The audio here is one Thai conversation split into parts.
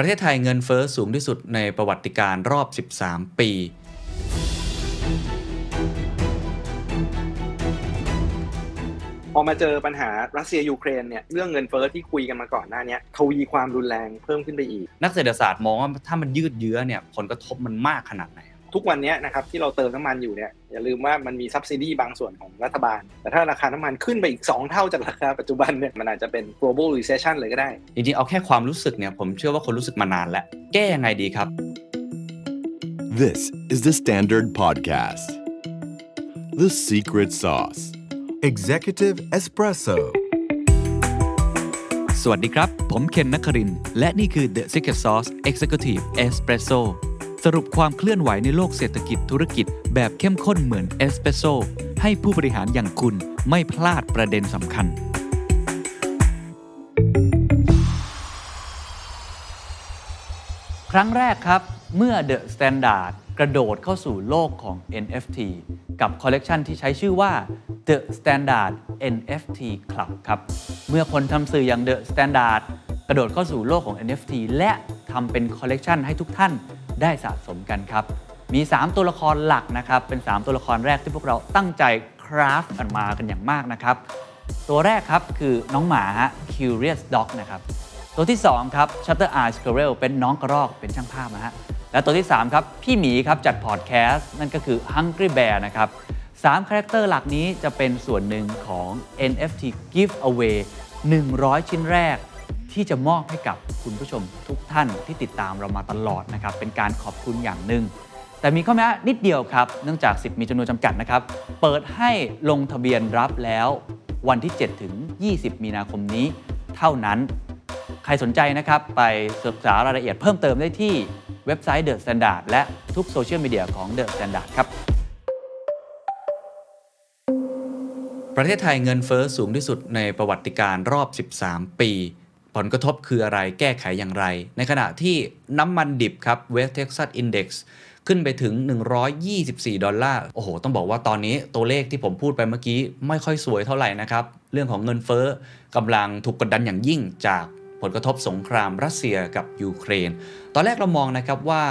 ประเทศไทยเงินเฟอ้อสูงที่สุดในประวัติการรอบ 13 ปี พอมาเจอปัญหารัสเซียยูเครนเนี่ยเรื่องเงินเฟอ้อที่คุยกันมาก่อนหน้านี้ทวีความรุนแรงเพิ่มขึ้นไปอีก นักเศรษฐศาสตร์มองว่าถ้ามันยืดเยื้อเนี่ยผลกระทบมันมากขนาดไหน ทุกวันนี้นะครับที่เราเติมน้ำมันอยู่เนี่ยอย่าลืมว่ามันมีซับซิดีบางส่วนของรัฐบาล แต่ถ้าราคาน้ำมันขึ้นไปอีก 2 เท่าจากราคาปัจจุบันเนี่ยมันอาจจะเป็น global recession เลยก็ได้ จริงๆ เอาแค่ความรู้สึกเนี่ยผมเชื่อว่าคนรู้สึกมานานแล้ว แก้ยังไงดีครับ This is the Standard Podcast. The Secret Sauce. Executive Espresso สวัสดีครับ ผมเคนนักครินทร์และนี่คือ The Secret Sauce Executive Espresso สรุปความเคลื่อนไหวในโลกเศรษฐกิจธุรกิจ แบบเข้มข้นเหมือนเอสเปรสโซให้ผู้บริหารอย่างคุณไม่พลาดประเด็นสำคัญ ครั้งแรกครับ เมื่อ The Standard กระโดดเข้าสู่โลกของ NFT กับคอลเลกชันที่ใช้ชื่อว่า The Standard NFT Club ครับ เมื่อคนทำสื่ออย่าง The Standard กระโดดเข้าสู่โลกของ NFT และทำเป็นคอลเลกชันให้ทุกท่าน ได้สะสมกันครับ มี 3 ตัวละครหลักนะครับ เป็น 3 ตัวละครแรกที่พวกเราตั้งใจ craft กันมากันอย่างมากนะครับ ตัวแรกครับคือน้องหมาฮะ Curious Dog นะครับ ตัวที่ 2 ครับ Shutter Eye Squirrel เป็นน้องกระรอกเป็นช่างภาพนะฮะ และตัวที่ 3 ครับ พี่หมีครับจัดพอดแคสต์นั่นก็คือ Hungry Bear นะครับ3 character หลักนี้จะเป็นส่วนหนึ่งของ NFT Giveaway 100 ชิ้นแรก ที่จะมอบให้กับคุณผู้ชมทุกท่านที่ติดตามเรามาตลอดนะครับ เป็นการขอบคุณอย่างหนึ่ง แต่มีข้อแม้นิดเดียวครับ เนื่องจากสิทธิ์มีจำนวนจำกัดนะครับ เปิดให้ลงทะเบียนรับแล้ววันที่ 7 ถึง 20 มีนาคมนี้ เท่านั้น ใครสนใจนะครับไปศึกษารายละเอียดเพิ่มเติมได้ที่เว็บไซต์ The Standard และทุกโซเชียลมีเดียของ The Standard ครับ ประเทศไทยเงินเฟอ้อสูงที่สุดในประวัติการรอบ 13 ปี ผลกระทบคืออะไรแก้ไขอย่างไร ในขณะที่น้ำมันดิบครับ West Texas Index ขึ้นไปถึง 124 ดอลลาร์ โอ้โห ต้องบอกว่าตอนนี้ตัวเลขที่ผมพูดไปเมื่อกี้ไม่ค่อยสวยเท่าไหร่นะครับ เรื่องของเงินเฟ้อกำลังถูกกดดันอย่างยิ่งจากผลกระทบสงครามรัสเซียกับยูเครน ตอนแรกเรามองนะครับว่า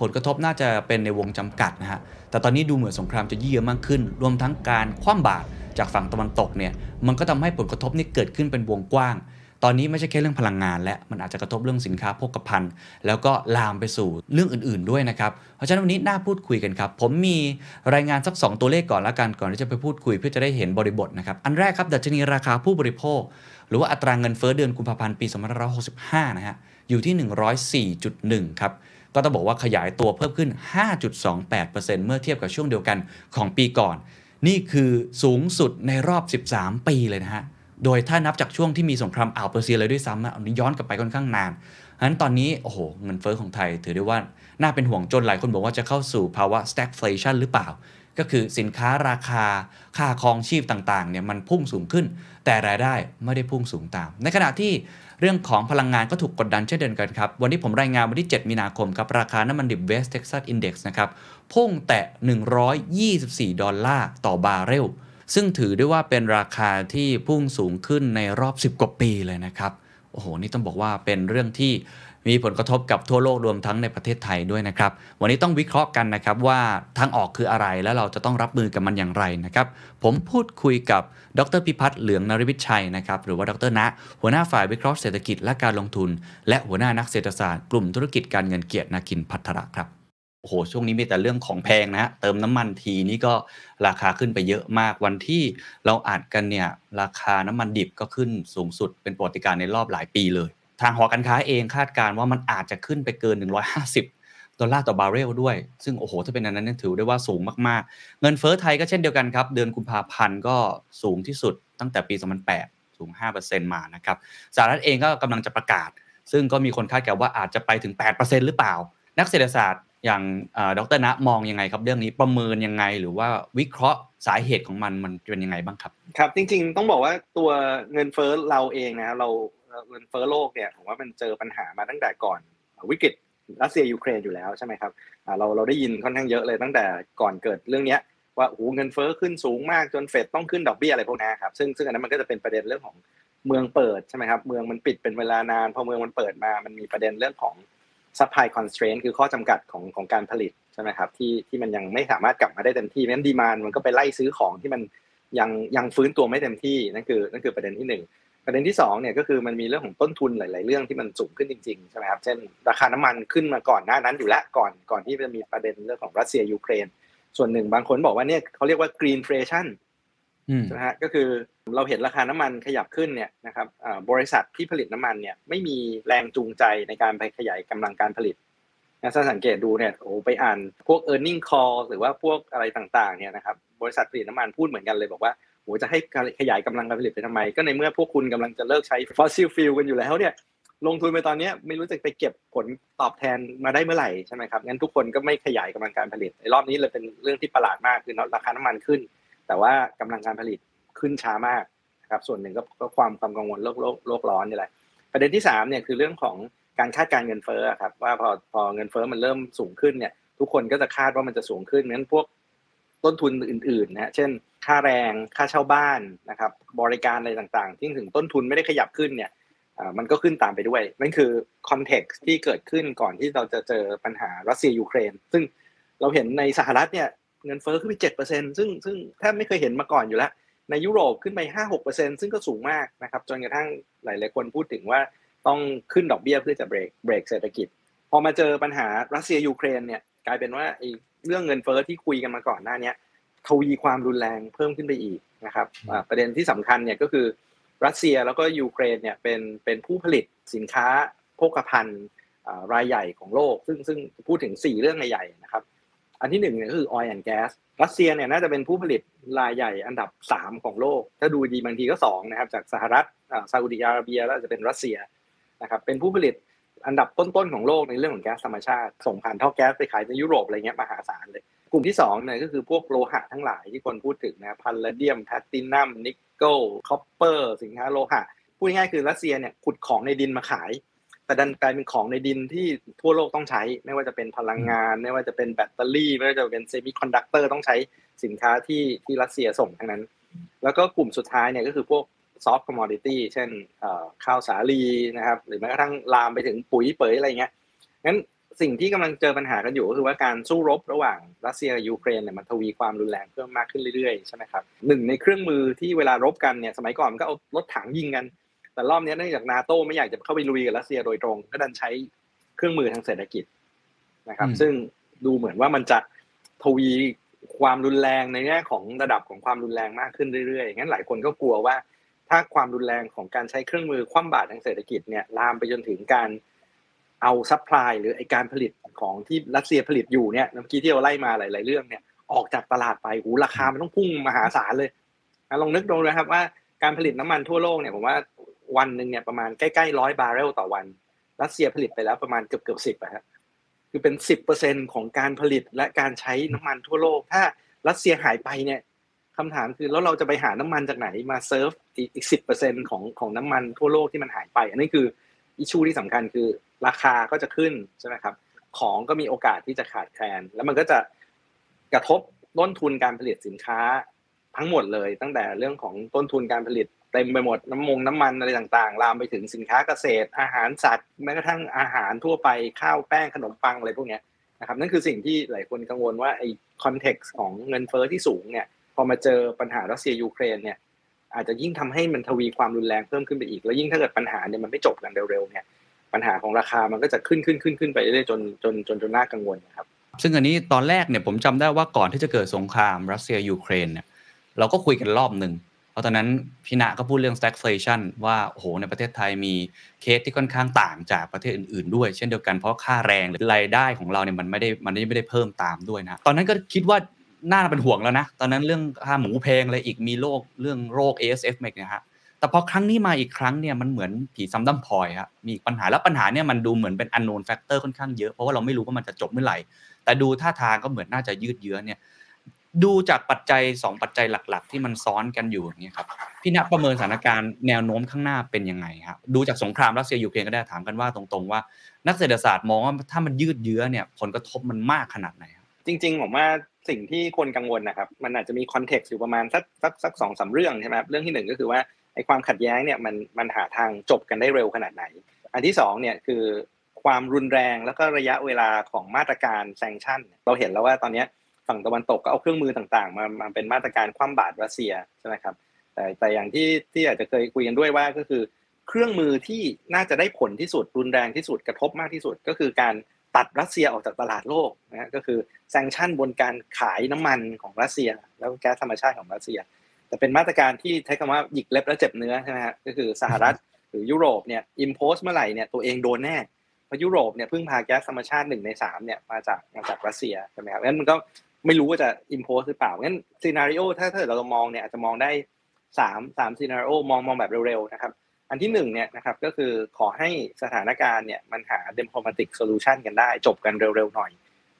ผลกระทบน่าจะเป็นในวงจำกัดนะฮะ แต่ตอนนี้ดูเหมือนสงครามจะยืดมากขึ้น รวมทั้งการคว่ำบาตรจากฝั่งตะวันตกเนี่ย มันก็ทำให้ผลกระทบนี้เกิดขึ้นเป็นวงกว้าง ตอนนี้ไม่ใช่แค่เรื่องพลังงาน และมันอาจจะกระทบเรื่องสินค้าโภคภัณฑ์แล้วก็ลามไปสู่เรื่องอื่น ๆด้วยนะครับ เพราะฉะนั้นวันนี้น่าพูดคุยกันครับ ผมมีรายงานสักสองตัวเลขก่อนละกันก่อนที่จะไปพูดคุยเพื่อจะได้เห็นบริบทนะครับ อันแรกครับดัชนีราคาผู้บริโภค หรือว่าอัตราเงินเฟ้อเดือนกุมภาพันธ์ปี2565นะฮะอยู่ที่ 104.1 ครับก็ต้องบอกว่าขยายตัวเพิ่มขึ้น 5.28%เมื่อเทียบกับช่วงเดียวกันของปีก่อน นี่คือสูงสุดในรอบ 13 ปีเลยนะฮะ โดยถ้านับจากช่วงที่มีสงครามอ่าวเปอร์เซียเลยด้วยซ้ำนะอันนี้ย้อนกลับไปค่อนข้างนานฉะนั้นตอนนี้โอ้โหเงินเฟ้อของไทยถือได้ว่าน่าเป็นห่วงจนหลายคนบอกว่าจะเข้าสู่ภาวะ stagflation หรือเปล่า ก็คือสินค้าราคาค่าครองชีพต่างๆเนี่ยมันพุ่งสูงขึ้น แต่รายได้ไม่ได้พุ่งสูงตาม ในขณะที่เรื่องของพลังงานก็ถูกกดดันเช่นเดียวกันครับ วันนี้ผมรายงานวันที่ 7 มีนาคมครับราคาน้ำมันดิบ West Texas Index นะครับพุ่งแตะ 124 ดอลลาร์ต่อบาร์เรล ซึ่งถือได้ว่าเป็นราคาที่พุ่งสูงขึ้นในรอบ 10 กว่าปีเลยนะครับ โอ้โห นี่ต้องบอกว่าเป็นเรื่องที่มีผลกระทบกับทั่วโลกรวมทั้งในประเทศไทยด้วยนะครับ วันนี้ต้องวิเคราะห์กันนะครับว่าทางออกคืออะไรและเราจะต้องรับมือกับมันอย่างไรนะครับ ผมพูดคุยกับดรพิพัฒน์เหลืองนริวิชัยนะครับหรือว่าดรณะหัวหน้าฝ่ายวิเคราะห์เศรษฐกิจและการลงทุน และหัวหน้านักเศรษฐศาสตร์กลุ่มธุรกิจการเงินเกียรตินาคินพัทระครับ โอ้โหช่วงนี้มีแต่เรื่องของแพงนะฮะเติมน้ำมันทีนี่ก็ราคาขึ้นไปเยอะมากวันที่เราอัดกันเนี่ยราคาน้ำมันดิบก็ขึ้นสูงสุดเป็นประวัติการในรอบหลายปีเลย ทางหอการค้าเองคาดการณ์ว่ามันอาจจะขึ้นไปเกิน 150ดอลลาร์ต่อบาร์เรลด้วย ซึ่งโอ้โห ถ้าเป็นอันนั้นถือได้ว่าสูงมากๆ เงินเฟ้อไทยก็เช่นเดียวกันครับ เดือนกุมภาพันธ์ก็สูงที่สุดตั้งแต่ปี 2008 สูง 5%มานะครับ สหรัฐเองก็กำลังจะประกาศ ซึ่งก็มีคนคาดการณ์ว่าอาจจะไปถึง 8%หรือเปล่า นักเศรษฐศาสตร์ อย่างดรณะมองยังไงครับ เรื่องนี้ประเมินยังไง หรือว่าวิเคราะห์สาเหตุของมันมันเป็นยังไงบ้างครับ ครับ จริงๆ ต้องบอกว่าตัวเงินเฟ้อเราเองนะเราเงินเฟ้อโลกเนี่ยผมว่ามันเจอปัญหามาตั้งแต่ก่อนวิกฤตรัสเซียยูเครนอยู่แล้วใช่ไหมครับเราเราได้ยินค่อนข้างเยอะเลยตั้งแต่ก่อนเกิดเรื่องนี้ว่าโอ้เงินเฟ้อขึ้นสูงมากจนเฟดต้องขึ้นดอกเบี้ยอะไรพวกนี้ครับซึ่งซึ่งอันนั้นมันก็จะเป็นประเด็นเรื่องของเมืองเปิดใช่ไหมครับเมืองมันปิดเป็นเวลานานพอเมืองมันเปิดมามันมีประเด็นเรื่องของ supply constraint คือข้อจำกัดของของการผลิตใช่ไหมครับที่ที่มันยังไม่สามารถกลับมาได้เต็มที่นั้นดีมานมันก็ไปไล่ซื้อของที่มันยังยังฟื้นตัวไม่เต็มที่นั่นคือนั่นคือประเด็นที่หนึ่งประเด็นที่สองเนี่ยก็คือมันมีเรื่องของต้นทุนหลาย ๆ เรื่องที่มันสูงขึ้นจริงๆใช่ไหมครับเช่น ราคาน้ำมันขึ้นมาก่อนหน้านั้นอยู่แล้วก่อนก่อนที่จะมีประเด็นเรื่องของรัสเซียยูเครน ส่วนหนึ่งบางคนบอกว่าเนี่ยเขาเรียกว่า greenflation อืมนะฮะก็คือเราเห็นราคาน้ำมันขยับขึ้นเนี่ยนะครับบริษัทที่ผลิตน้ำมันเนี่ยไม่มีแรงจูงใจในการไปขยายกำลังการผลิตนะถ้าสังเกตดูเนี่ยโอ้ไปอ่านพวก e a r n i n g call หรือว่าพวกอะไรต่างๆเนี่ยนะครับบริษัทผลิตน้ำมันพูดเหมือนกันเลยบอกว่าโหจะให้ขยายกำลังการผลิตไปทำไม ก็ในเมื่อพวกคุณกำลังจะเลิกใช้ fossil fuel กันอยู่แล้วเนี่ยลงทุนไปตอนนี้ไม่รู้จะไปเก็บผลตอบแทนมาได้เมื่อไหร่ใช่ไหมครับงั้นทุกคนก็ไม่ขยายกำลังการผลิตในรอบนี้เลยเป็นเรื่องที่ประหลาดมากคือราคาน้ำมันขึ้น แต่ว่ากำลังการผลิตขึ้นช้ามากนะครับส่วนหนึ่งก็ความความกังวลโลกโลกโลกร้อนนี่แหละประเด็นที่สามเนี่ยคือเรื่องของการคาดการณ์เงินเฟ้อครับว่าพอพอเงินเฟ้อมันเริ่มสูงขึ้นเนี่ยทุกคนก็จะคาดว่ามันจะสูงขึ้นงั้นพวกต้นทุนอื่นๆนะเช่น ค่าแรงค่าเช่าบ้านนะครับบริการอะไรต่างๆ ที่ถึงต้นทุนไม่ได้ขยับขึ้นเนี่ยมันก็ขึ้นตามไปด้วยนั่นคือ context ที่เกิดขึ้นก่อนที่เราจะเจอปัญหารัสเซียยูเครนซึ่งเราเห็นในสหรัฐเนี่ย เงินเฟ้อขึ้นไปเจ็ดเปอร์เซ็นซึ่งซึ่งแทบไม่เคยเห็นมาก่อนอยู่แล้ว ในยุโรปขึ้นไปห้าหกเปอร์เซ็นซึ่งก็สูงมากนะครับ จนกระทั่งหลายๆคนพูดถึงว่าต้องขึ้นดอกเบี้ยเพื่อจะเบรกเบรกเศรษฐกิจ พอมาเจอปัญหารัสเซียยูเครนเนี่ยกลายเป็นว่าไอ้เรื่องเงินเฟ้อที่คุยกันมาก่อนหน้านี้ทวีความรุนแรงเพิ่มขึ้นไปอีกนะครับประเด็นที่สำคัญเนี่ยก็คือรัสเซียแล้วก็ยูเครนเนี่ยเป็นเป็นผู้ผลิตสินค้าโภคภัณฑ์รายใหญ่ของโลก ซึ่งซึ่งพูดถึง 4 เรื่องใหญ่ๆนะครับ อันที่หนึ่งเนี่ยก็คือ oil and gas รัสเซียเนี่ยน่าจะเป็นผู้ผลิตรายใหญ่อันดับ 3 ของโลก ถ้าดูดีบางทีก็2นะครับจากสหรัฐอ่าซาอุดิอาระเบียแล้วจะเป็นรัสเซียนะครับเป็นผู้ผลิตอันดับต้นๆของโลกในเรื่องของแก๊สธรรมชาติ ส่งผ่านท่อแก๊สไปขายในยุโรปอะไรเงี้ยมหาศาลเลย กลุ่มที่2เนี่ยก็คือพวกโลหะทั้งหลายที่คนพูดถึงนะแพลเลเดียมแพลตินัมนิกเกิลcopper สินค้าโลหะพูดง่ายๆคือรัสเซียเนี่ยขุดของในดินมาขาย แต่ดันกลายเป็นของในดินที่ทั่วโลกต้องใช้ ไม่ว่าจะเป็นพลังงาน ไม่ว่าจะเป็นแบตเตอรี่ ไม่ว่าจะเป็น semiconductor ต้องใช้สินค้าที่ที่รัสเซียส่งทั้งนั้น แล้วก็กลุ่มสุดท้ายเนี่ยก็คือพวก soft commodity เช่นเอ่อข้าวสาลีนะครับหรือแม้กระทั่งลามไปถึงปุ๋ยเป๋ยอะไรเงี้ยงั้นสิ่งที่กำลังเจอปัญหากันอยู่ก็คือว่าการสู้รบระหว่างรัสเซียกับยูเครนเนี่ยมันทวีความรุนแรงเพิ่มมากขึ้นเรื่อยๆใช่ไหมครับหนึ่งในเครื่องมือที่เวลารบกันเนี่ยสมัยก่อนมันก็เอารถถังยิงกัน แต่รอบนี้เนื่องจากนาโต้ไม่อยากจะเข้าไปลุยกับรัสเซียโดยตรง ก็ดันใช้เครื่องมือทางเศรษฐกิจนะครับอืมซึ่งดูเหมือนว่ามันจะทวีความรุนแรงในแง่ของระดับของความรุนแรงมากขึ้นเรื่อยๆงั้นหลายคนก็กลัวว่า ถ้าความรุนแรงของการใช้เครื่องมือคว่ำบาตรทางเศรษฐกิจเนี่ยลามไปจนถึงการเอา supply หรือไอ้การผลิตของที่รัสเซียผลิตอยู่เนี่ยเมื่อกี้ที่เราไล่มาหลาย ๆ เรื่องเนี่ยออกจากตลาดไปโหราคามันต้องพุ่งมหาศาลเลยนะลองนึกดูนะครับว่าการผลิตน้ำมันทั่วโลกเนี่ยผมว่า วันหนึ่งเนี่ยประมาณใกล้ๆร้อยล้านบาร์เรลต่อวัน รัสเซียผลิตไปแล้วประมาณเกือบเกือบสิบอะครับคือเป็นสิบเปอร์เซ็นของการผลิตและการใช้น้ำมันทั่วโลก ถ้ารัสเซียหายไปเนี่ยคำถามคือแล้วเราจะไปหาน้ำมันจากไหนมาเซิร์ฟอีกสิบเปอร์เซ็นของของน้ำมันทั่วโลกที่มันหายไป อันนี้คือ issue ที่สำคัญคือราคาก็จะขึ้นใช่ไหมครับ ของก็มีโอกาสที่จะขาดแคลน แล้วมันก็จะกระทบต้นทุนการผลิตสินค้าทั้งหมดเลย ตั้งแต่เรื่องของต้นทุนการผลิต เต็มไปหมดน้ำมงน้ำมันอะไรต่างๆ ลามไปถึงสินค้าเกษตร อาหารสัตว์แม้กระทั่งอาหารทั่วไปข้าวแป้งขนมปังอะไรพวกนี้นะครับนั่นคือสิ่งที่หลายคนกังวลว่าไอ้ context ของเงินเฟ้อที่สูงเนี่ยพอมาเจอปัญหารัสเซียยูเครนเนี่ยอาจจะยิ่งทำให้มันทวีความรุนแรงเพิ่มขึ้นไปอีก แล้วยิ่งถ้าเกิดปัญหาเนี่ยมันไม่จบกันเร็วๆเนี่ยปัญหาของราคามันก็จะขึ้นขึ้นขึ้นขึ้นไปเรื่อยๆจนจนจนจนน่ากังวลนะครับซึ่งอันนี้ตอนแรกเนี่ยผมจำได้ว่าก่อนที่จะเกิดสงครามรัสเซียยูเครนเนี่ยเราก็คุยกันรอบหนึ่ง เพราะตอนนั้นพี่ณก็พูดเรื่อง stagflation ว่าโอ้โหในประเทศไทยมีเคสที่ค่อนข้างต่างจากประเทศอื่นๆ ด้วย เช่นเดียวกันเพราะค่าแรงหรือรายได้ของเราเนี่ยมันไม่ได้มันไม่ได้เพิ่มตามด้วยนะตอนนั้นก็คิดว่าน่าเป็นห่วงแล้วนะ ตอนนั้นเรื่องค่าหมูแพงอะไรอีกมีโรคเรื่องโรค ASF เมกนะฮะแต่พอครั้งนี้มาอีกครั้งเนี่ยมันเหมือนผีซ้ำดำพลอยครับมีปัญหาแล้วปัญหาเนี่ยมันดูเหมือนเป็น unknown factor ค่อนข้างเยอะเพราะว่าเราไม่รู้ว่ามันจะจบเมื่อไหร่แต่ดูท่าทางก็เหมือนน่าจะยืดเยื้อเนี่ย ดูจากปัจจัย 2 ปัจจัยหลัก ๆ ที่มันซ้อนกันอยู่อย่างเงี้ครับพี่ณประเมินสถานการณ์แนวโน้มข้างหน้าเป็นยังไงครับดูจากสงครามรัสเซียยูเครนก็ได้ถามกันว่าตรงๆว่า นักเศรษฐศาสตร์มองว่าถ้ามันยืดเยื้อเนี่ยผลกระทบมันมากขนาดไหนครับจริง ๆ ผมว่าสิ่งที่คนกังวลนะครับมันอาจจะมี context อยู่ประมาณสักสักสักสองสามเรื่องใช่ไหมครับเรื่องที่หนึ่งก็คือว่าไอ้ความขัดแย้งเนี่ยมันมันหาทางจบกันได้เร็วขนาดไหน อันที่สองเนี่ยคือความรุนแรงแล้วก็ระยะเวลาของมาตรการแซงชั่น เราเห็นแล้วว่าตอนนี้ ฝั่งตะวันตกก็เอาเครื่องมือต่างๆ มามาเป็นมาตรการคว่ำบาตรรัสเซียใช่ไหมครับ แต่แต่อย่างที่ที่อาจจะเคยคุยกันด้วยว่าก็คือ เครื่องมือที่น่าจะได้ผลที่สุดรุนแรงที่สุดกระทบมากที่สุด ก็คือการตัดรัสเซียออกจากตลาดโลกนะก็คือแซงชั่นบนการขายน้ำมันของรัสเซีย แล้วก็แก๊สธรรมชาติของรัสเซีย แต่เป็นมาตรการที่ใช้คำว่าหยิกเล็บแล้วเจ็บเนื้อใช่ไหมฮะก็คือสหรัฐหรือยุโรปเนี่ย impose เมื่อไหร่เนี่ยตัวเองโดนแน่เพราะยุโรปเนี่ยพึ่งพาแก๊สธรรมชาติหนึ่งในสามเนี่ยมาจากมาจากรัสเซียใช่ไหมครับงั้นมันก็ ไม่รู้ว่าจะ impose หรือเปล่างั้น scenario ถ้าถ้าเรามองเนี่ยอาจจะมองได้สามสาม scenario มองมองแบบเร็วๆนะครับ อันที่หนึ่งเนี่ยนะครับก็คือขอให้สถานการณ์เนี่ยมันหา diplomatic solution กันได้ จบกันเร็วๆหน่อย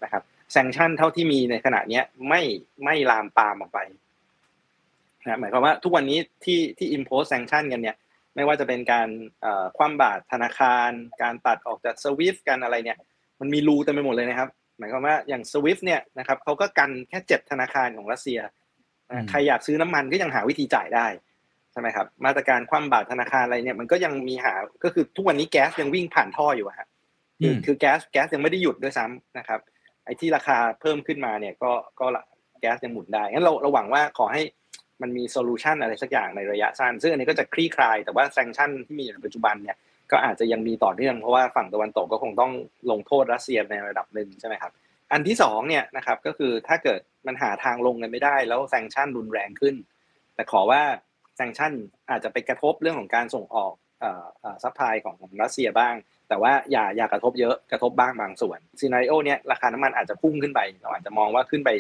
นะครับ sanction เท่าที่มีในขณะเนี้ยไม่ไม่ลามปามออกไปนะหมายความว่าทุกวันนี้ที่ที่ impose sanction กันเนี่ยไม่ว่าจะเป็นการคว่ำบาตรธนาคาร การตัดออกจาก SWIFT กันอะไรเนี่ยมันมีรูเต็มไปหมดเลยนะครับ หมายความว่าอย่าง SWIFT เนี่ยนะครับเขาก็กันแค่เจ็ดธนาคารของรัสเซียใครอยากซื้อน้ำมันก็ยังหาวิธีจ่ายได้ใช่ไหมครับ มาตรการคว่ำบาตรธนาคารอะไรเนี่ยมันก็ยังมีหาก็คือทุกวันนี้แก๊สยังวิ่งผ่านท่ออยู่ฮะคือคือแก๊สแก๊สยังไม่ได้หยุดด้วยซ้ำนะครับไอ้ที่ราคาเพิ่มขึ้นมาเนี่ยก็ก็แก๊สยังหมุนได้งั้นเราเราหวังว่าขอให้มันมี solution อะไรสักอย่างในระยะสั้น ซึ่งอันนี้ก็จะคลี่คลายแต่ว่า sanction ที่มีอยู่ในปัจจุบันเนี่ย ก็อาจจะยังมีต่อเนื่องเพราะว่าฝั่งตะวันตกก็คงต้องลงโทษรัสเซียในระดับหนึ่งใช่ไหมครับ อันที่สองเนี่ยนะครับก็คือถ้าเกิดมันหาทางลงกันไม่ได้ แล้ว sanction รุนแรงขึ้น แต่ขอว่า sanction อาจจะไปกระทบเรื่องของการส่งออก supply ของรัสเซียบ้าง แต่ว่าอย่าอย่ากระทบเยอะกระทบบ้างบางส่วน scenario เนี้ยราคาน้ำมันอาจจะพุ่งขึ้นไปเราอาจจะมองว่าขึ้นไป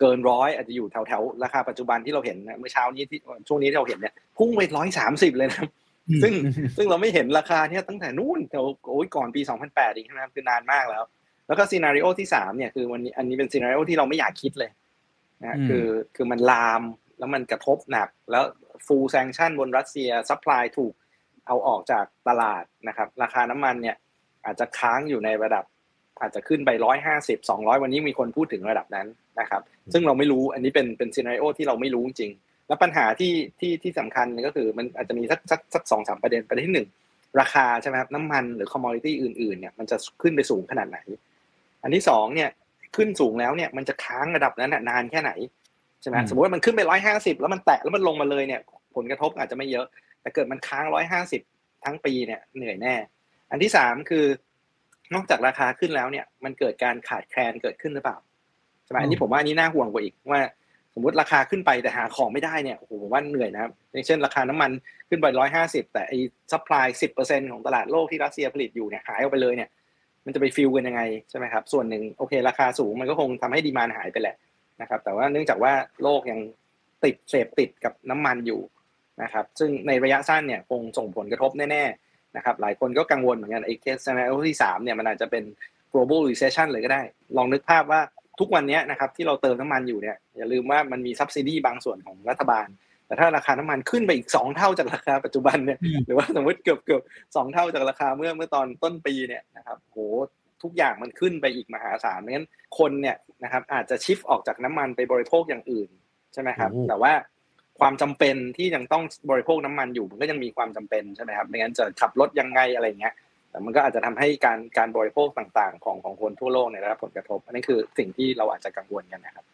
เกินร้อยอาจจะอยู่แถวแถวราคาปัจจุบันที่เราเห็นเมื่อเช้านี้ที่ช่วงนี้ที่เราเห็นเนี่ยพุ่งไปร้อยสามสิบเลยนะ ซึ่งซึ่งเราไม่เห็นราคาเนี้ยตั้งแต่นู่นแถวโอ้ยก่อนปี 2008อีกนะครับคือนานมากแล้ว แล้วก็ scenario ที่สามเนี่ยคือวันนี้อันนี้เป็น scenario ที่เราไม่อยากคิดเลยนะคือคือมันลามแล้วมันกระทบหนัก แล้ว full sanction บนรัสเซีย supply ถูกเอาออกจากตลาดนะครับ ราคาน้ำมันเนี่ย อาจจะค้างอยู่ในระดับ อาจจะขึ้นไปร้อยห้าสิบสองร้อยวันนี้มีคนพูดถึงระดับนั้นนะครับ ซึ่งเราไม่รู้อันนี้เป็นเป็นซีนารีโอที่เราไม่รู้จริง แล้วปัญหาที่ที่ที่สำคัญก็คือมันอาจจะมีสักสักสักสองสามประเด็นประเด็นที่หนึ่งราคาใช่ไหมครับน้ำมันหรือคอมมอดิตี้อื่นๆเนี่ยมันจะขึ้นไปสูงขนาดไหน อันที่สองเนี่ยขึ้นสูงแล้วเนี่ยมันจะค้างระดับนั้นนานแค่ไหนใช่ไหมสมมติว่ามันขึ้นไปร้อยห้าสิบแล้วมันแตะแล้วมันลงมาเลยเนี่ย ผลกระทบอาจจะไม่เยอะ แต่เกิดมันค้างร้อยห้าสิบทั้งปีเนี่ยเหนื่อยแน่ อันที่สามคือนอกจากราคาขึ้นแล้วเนี่ย มันเกิดการขาดแคลนเกิดขึ้นหรือเปล่าใช่ไหมอันนี้ผมว่าอันนี้น่าห่วงกว่าอีกว่า สมมติราคาขึ้นไปแต่หาของไม่ได้เนี่ยโอ้โหว่าเหนื่อยนะครับอย่างเช่น ราคาน้ำมันขึ้นไปร้อยห้าสิบแต่ไอ้ supply สิบเปอร์เซ็นของตลาดโลกที่รัสเซียผลิตอยู่เนี่ยหายออกไปเลยเนี่ย มันจะไป fill กันยังไงใช่ไหมครับ ส่วนหนึ่งโอเค ราคาสูงมันก็คงทำให้ demand หายไปแหละนะครับ แต่ว่าเนื่องจากว่าโลกยังติดเสพติดกับน้ำมันอยู่นะครับ ซึ่งในระยะสั้นเนี่ยคงส่งผลกระทบแน่ๆนะครับ หลายคนก็กังวลเหมือนกันไอ้ case scenario ที่3เนี่ยมันอาจจะเป็น global recession เลยก็ได้ ลองนึกภาพว่า ทุกวันนี้นะครับที่เราเติมน้ำมันอยู่เนี่ยอย่าลืมว่ามันมี subsidy บางส่วนของรัฐบาล แต่ถ้าราคาน้ำมันขึ้นไปอีก2เท่าจากราคาปัจจุบันเนี่ยหรือว่าสมมติเกือบเกือบสองเท่าจากราคาเมื่อเมื่อตอนต้นปีเนี่ยนะครับโหทุกอย่างมันขึ้นไปอีกมหาศาลเพราะฉะนั้นคนเนี่ยนะครับอาจจะ shift ออกจากน้ำมันไปบริโภคอย่างอื่นใช่ไหมครับ แต่ว่าความจำเป็นที่ยังต้องบริโภคน้ำมันอยู่มันก็ยังมีความจำเป็นใช่ไหมครับไม่งั้นจะขับรถยังไงอะไรเงี้ย แต่มันก็อาจจะทำให้การการบริโภคต่างๆ ของของคนทั่วโลกเนี่ยได้รับผลกระทบอันนี้คือสิ่งที่เราอาจจะกังวลกันนะครับ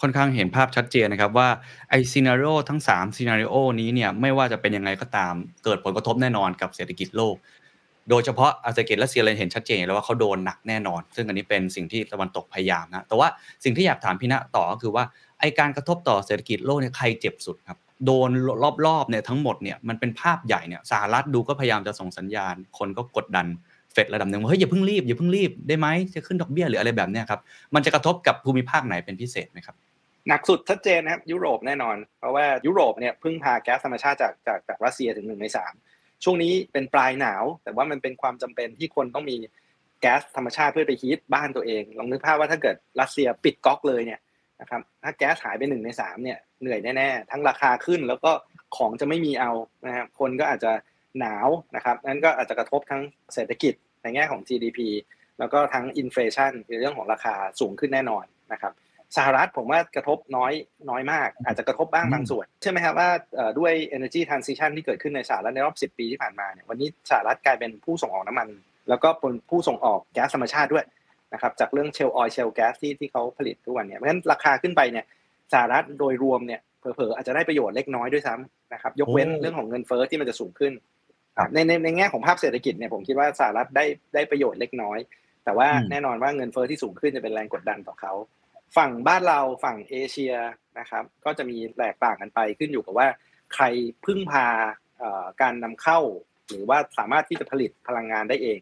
ค่อนข้างเห็นภาพชัดเจนนะครับว่าไอ้ scenario ทั้ง3 scenario นี้เนี่ยไม่ว่าจะเป็นยังไงก็ตามเกิดผลกระทบแน่นอนกับเศรษฐกิจโลก โดยเฉพาะเศรษฐกิจรัสเซียเราเห็นชัดเจนแล้วว่าเขาโดนหนักแน่นอน ซึ่งอันนี้เป็นสิ่งที่ตะวันตกพยายามนะแต่ว่าสิ่งที่อยากถามพี่ณต่อก็คือว่าไอการกระทบต่อเศรษฐกิจโลกเนี่ยใครเจ็บสุดครับ โดนรอบๆเนี่ยทั้งหมดเนี่ยมันเป็นภาพใหญ่เนี่ยสหรัฐดูก็พยายามจะส่งสัญญาณ คนก็กดดันเฟดระดับหนึ่งว่าเฮ้ยอย่าเพิ่งรีบอย่าเพิ่งรีบได้ไหมจะขึ้นดอกเบี้ยหรืออะไรแบบเนี้ยครับมันจะกระทบกับภูมิภาคไหนเป็นพิเศษไหมครับหนักสุดชัดเจนนะครับยุโรปแน่นอน เพราะว่ายุโรปเนี่ยพึ่งพาแก๊สธรรมชาติจากจากจากรัสเซียถึงหนึ่งในสามช่วงนี้เป็นปลายหนาว แต่ว่ามันเป็นความจำเป็นที่คนต้องมีแก๊สธรรมชาติเพื่อไปฮีทบ้านตัวเองลองนึกภาพว่าถ้าเกิดรัสเซียปิดก๊อกเลยเนี่ย นะครับถ้าแก๊สหายไปหนึ่งในสามเนี่ยเหนื่อยแน่ๆทั้งราคาขึ้นแล้วก็ของจะไม่มีเอานะครับคนก็อาจจะหนาวนะครับนั้นก็อาจจะกระทบทั้งเศรษฐกิจในแง่ของ GDP แล้วก็ทั้งอินฟลชันคือเรื่องของราคาสูงขึ้นแน่นอนนะครับสหรัฐผมว่ากระทบน้อยน้อยมาก อาจจะกระทบบ้างบางส่วนใช่ไหมครับว่าด้วย energy transition ที่เกิดขึ้นในสหรัฐในรอบ 10 ปีที่ผ่านมาเนี่ยวันนี้สหรัฐกลายเป็นผู้ส่งออกน้ำมัน แล้วก็เป็นผู้ส่งออกแก๊สธรรมชาติด้วย นะครับจากเรื่องเชลออยเชลแก๊สที่ที่เขาผลิตทุกวันเนี่ยเพราะฉะนั้นราคาขึ้นไปเนี่ยสหรัฐโดยรวมเนี่ยเผลอๆอาจจะได้ประโยชน์เล็กน้อยด้วยซ้ำนะครับยกเว้นโอ้เรื่องของเงินเฟ้อที่มันจะสูงขึ้นครับในในในแง่ของภาพเศรษฐกิจเนี่ยผมคิดว่าสหรัฐได้ได้ประโยชน์เล็กน้อย แต่ว่าอืมแน่นอนว่าเงินเฟ้อที่สูงขึ้นจะเป็นแรงกดดันต่อเขาฝั่งบ้านเราฝั่งเอเชียนะครับก็จะมีแตกต่างกันไปขึ้นอยู่กับว่า ใครพึ่งพาเอ่อการนำเข้า หรือว่าสามารถที่จะผลิตพลังงานได้เอง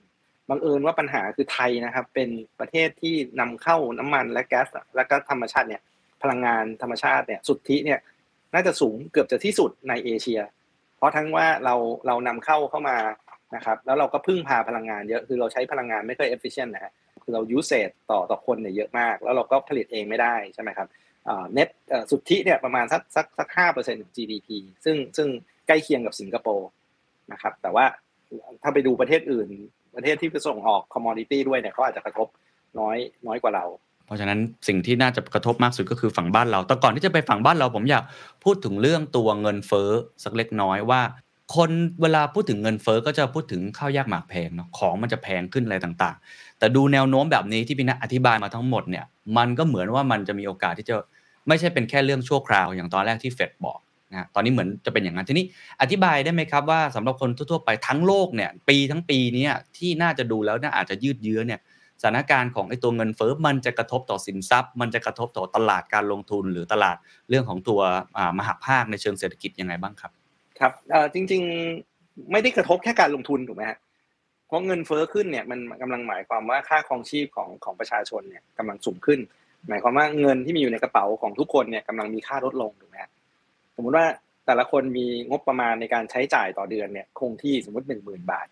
บังเอิญว่าปัญหาคือไทยนะครับ เป็นประเทศที่นำเข้าน้ำมันและแก๊สและก็ธรรมชาติเนี่ย พลังงานธรรมชาติเนี่ยสุทธิเนี่ย น่าจะสูงเกือบจะที่สุดในเอเชีย เพราะทั้งว่าเราเรานำเข้าเข้ามานะครับ แล้วเราก็พึ่งพาพลังงานเยอะคือเราใช้พลังงานไม่ค่อย efficient นะฮะคือเรา usage ต่อต่อคนเนี่ยเยอะมาก แล้วเราก็ผลิตเองไม่ได้ใช่ไหมครับเน็ตสุทธิเนี่ยประมาณสักสักสักห้าเปอร์เซ็นต์ของ GDP ซึ่งซึ่งใกล้เคียงกับสิงคโปร์นะครับ แต่ว่าถ้าไปดูประเทศอื่น ประเทศที่ไปส่งออก commodity ด้วยเนี่ยเขาอาจจะกระทบน้อยน้อยกว่าเรา เพราะฉะนั้นสิ่งที่น่าจะกระทบมากสุดก็คือฝั่งบ้านเราแต่ก่อนที่จะไปฝั่งบ้านเราผมอยากพูดถึงเรื่องตัวเงินเฟ้อสักเล็กน้อยว่า คนเวลาพูดถึงเงินเฟ้อก็จะพูดถึงข้าวยากหมากแพงเนาะของมันจะแพงขึ้นอะไรต่างๆ แต่ดูแนวโน้มแบบนี้ที่พี่ณอธิบายมาทั้งหมดเนี่ยมันก็เหมือนว่ามันจะมีโอกาสที่จะไม่ใช่เป็นแค่เรื่องชั่วคราวอย่างตอนแรกที่เฟดบอก นะตอนนี้เหมือนจะเป็นอย่างนั้นทีนี้อธิบายได้ไหมครับว่าสำหรับคนทั่วๆไปทั้งโลกเนี่ยปีทั้งปีนี้ที่น่าจะดูแล้วน่าอาจจะยืดเยื้อเนี่ยสถานการณ์ของไอ้ตัวเงินเฟ้อมันจะกระทบต่อสินทรัพย์ มันจะกระทบต่อตลาดการลงทุนหรือตลาดเรื่องของตัวมหาภาคในเชิงเศรษฐกิจยังไงบ้างครับ ครับจริงๆไม่ได้กระทบแค่การลงทุนถูกไหมฮะเพราะเงินเฟ้อขึ้นเนี่ยมันกำลังหมายความว่าค่าครองชีพของของประชาชนเนี่ยกำลังสูงขึ้น หมายความว่าเงินที่มีอยู่ในกระเป๋าของทุกคนเนี่ยกำลังมีค่าลดลงถูกไหมฮะส มมุติว่าแต่ละคนมีงบประมาณในการใช้จ่ายต่อเดือนเนี่ยคงที่สมมติหนึ่งหมื่นบาท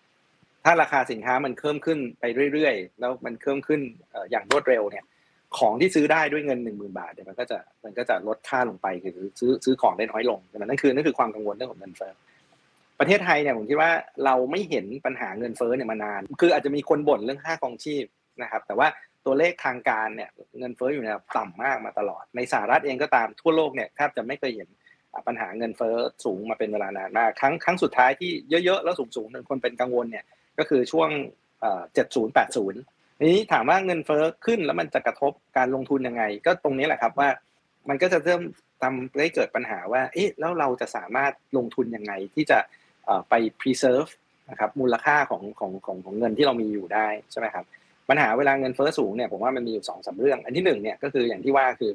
ถ้าราคาสินค้ามันเพิ่มขึ้นไปเรื่อยๆ แล้วมันเพิ่มขึ้นเอ่ออย่างรวดเร็วเนี่ย ของที่ซื้อได้ด้วยเงินหนึ่งหมื่นบาทเนี่ยมันก็จะมันก็จะลดค่าลงไปคือซื้อซื้อของได้น้อยลงนั่นคือนั่นคือความกังวลเรื่องของเงินเฟ้อประเทศไทยเนี่ยผมคิดว่าเราไม่เห็นปัญหาเงินเฟ้อเนี่ยมานาน คืออาจจะมีคนบ่นเรื่องค่าครองชีพนะครับ แต่ว่าตัวเลขทางการเนี่ยเงินเฟ้ออยู่ในระดับต่ำมากมาตลอด ในสหรัฐเองก็ตามทั่วโลกเนี่ยแทบจะไม่เคยเห็น ปัญหาเงินเฟ้อสูงมาเป็นเวลานานมากครั้งครั้งสุดท้ายที่เยอะๆแล้วสูงๆหนึ่งคนเป็นกังวลเนี่ยก็คือช่วงเจ็ดศูนย์แปดศูนย์นี้ถามว่าเงินเฟ้อขึ้นแล้วมันจะกระทบการลงทุนยังไง ก็ตรงนี้แหละครับว่า มันก็จะเริ่มทำให้เกิดปัญหาว่าเอ๊ะแล้วเราจะสามารถลงทุนยังไงที่จะไป preserve นะครับมูลค่าของของของของเงินที่เรามีอยู่ได้ใช่ไหมครับปัญหาเวลาเงินเฟ้อสูงเนี่ยผมว่ามันมีอยู่สองสาเรื่อง อันที่หนึ่งเนี่ยก็คืออย่างที่ว่าคือ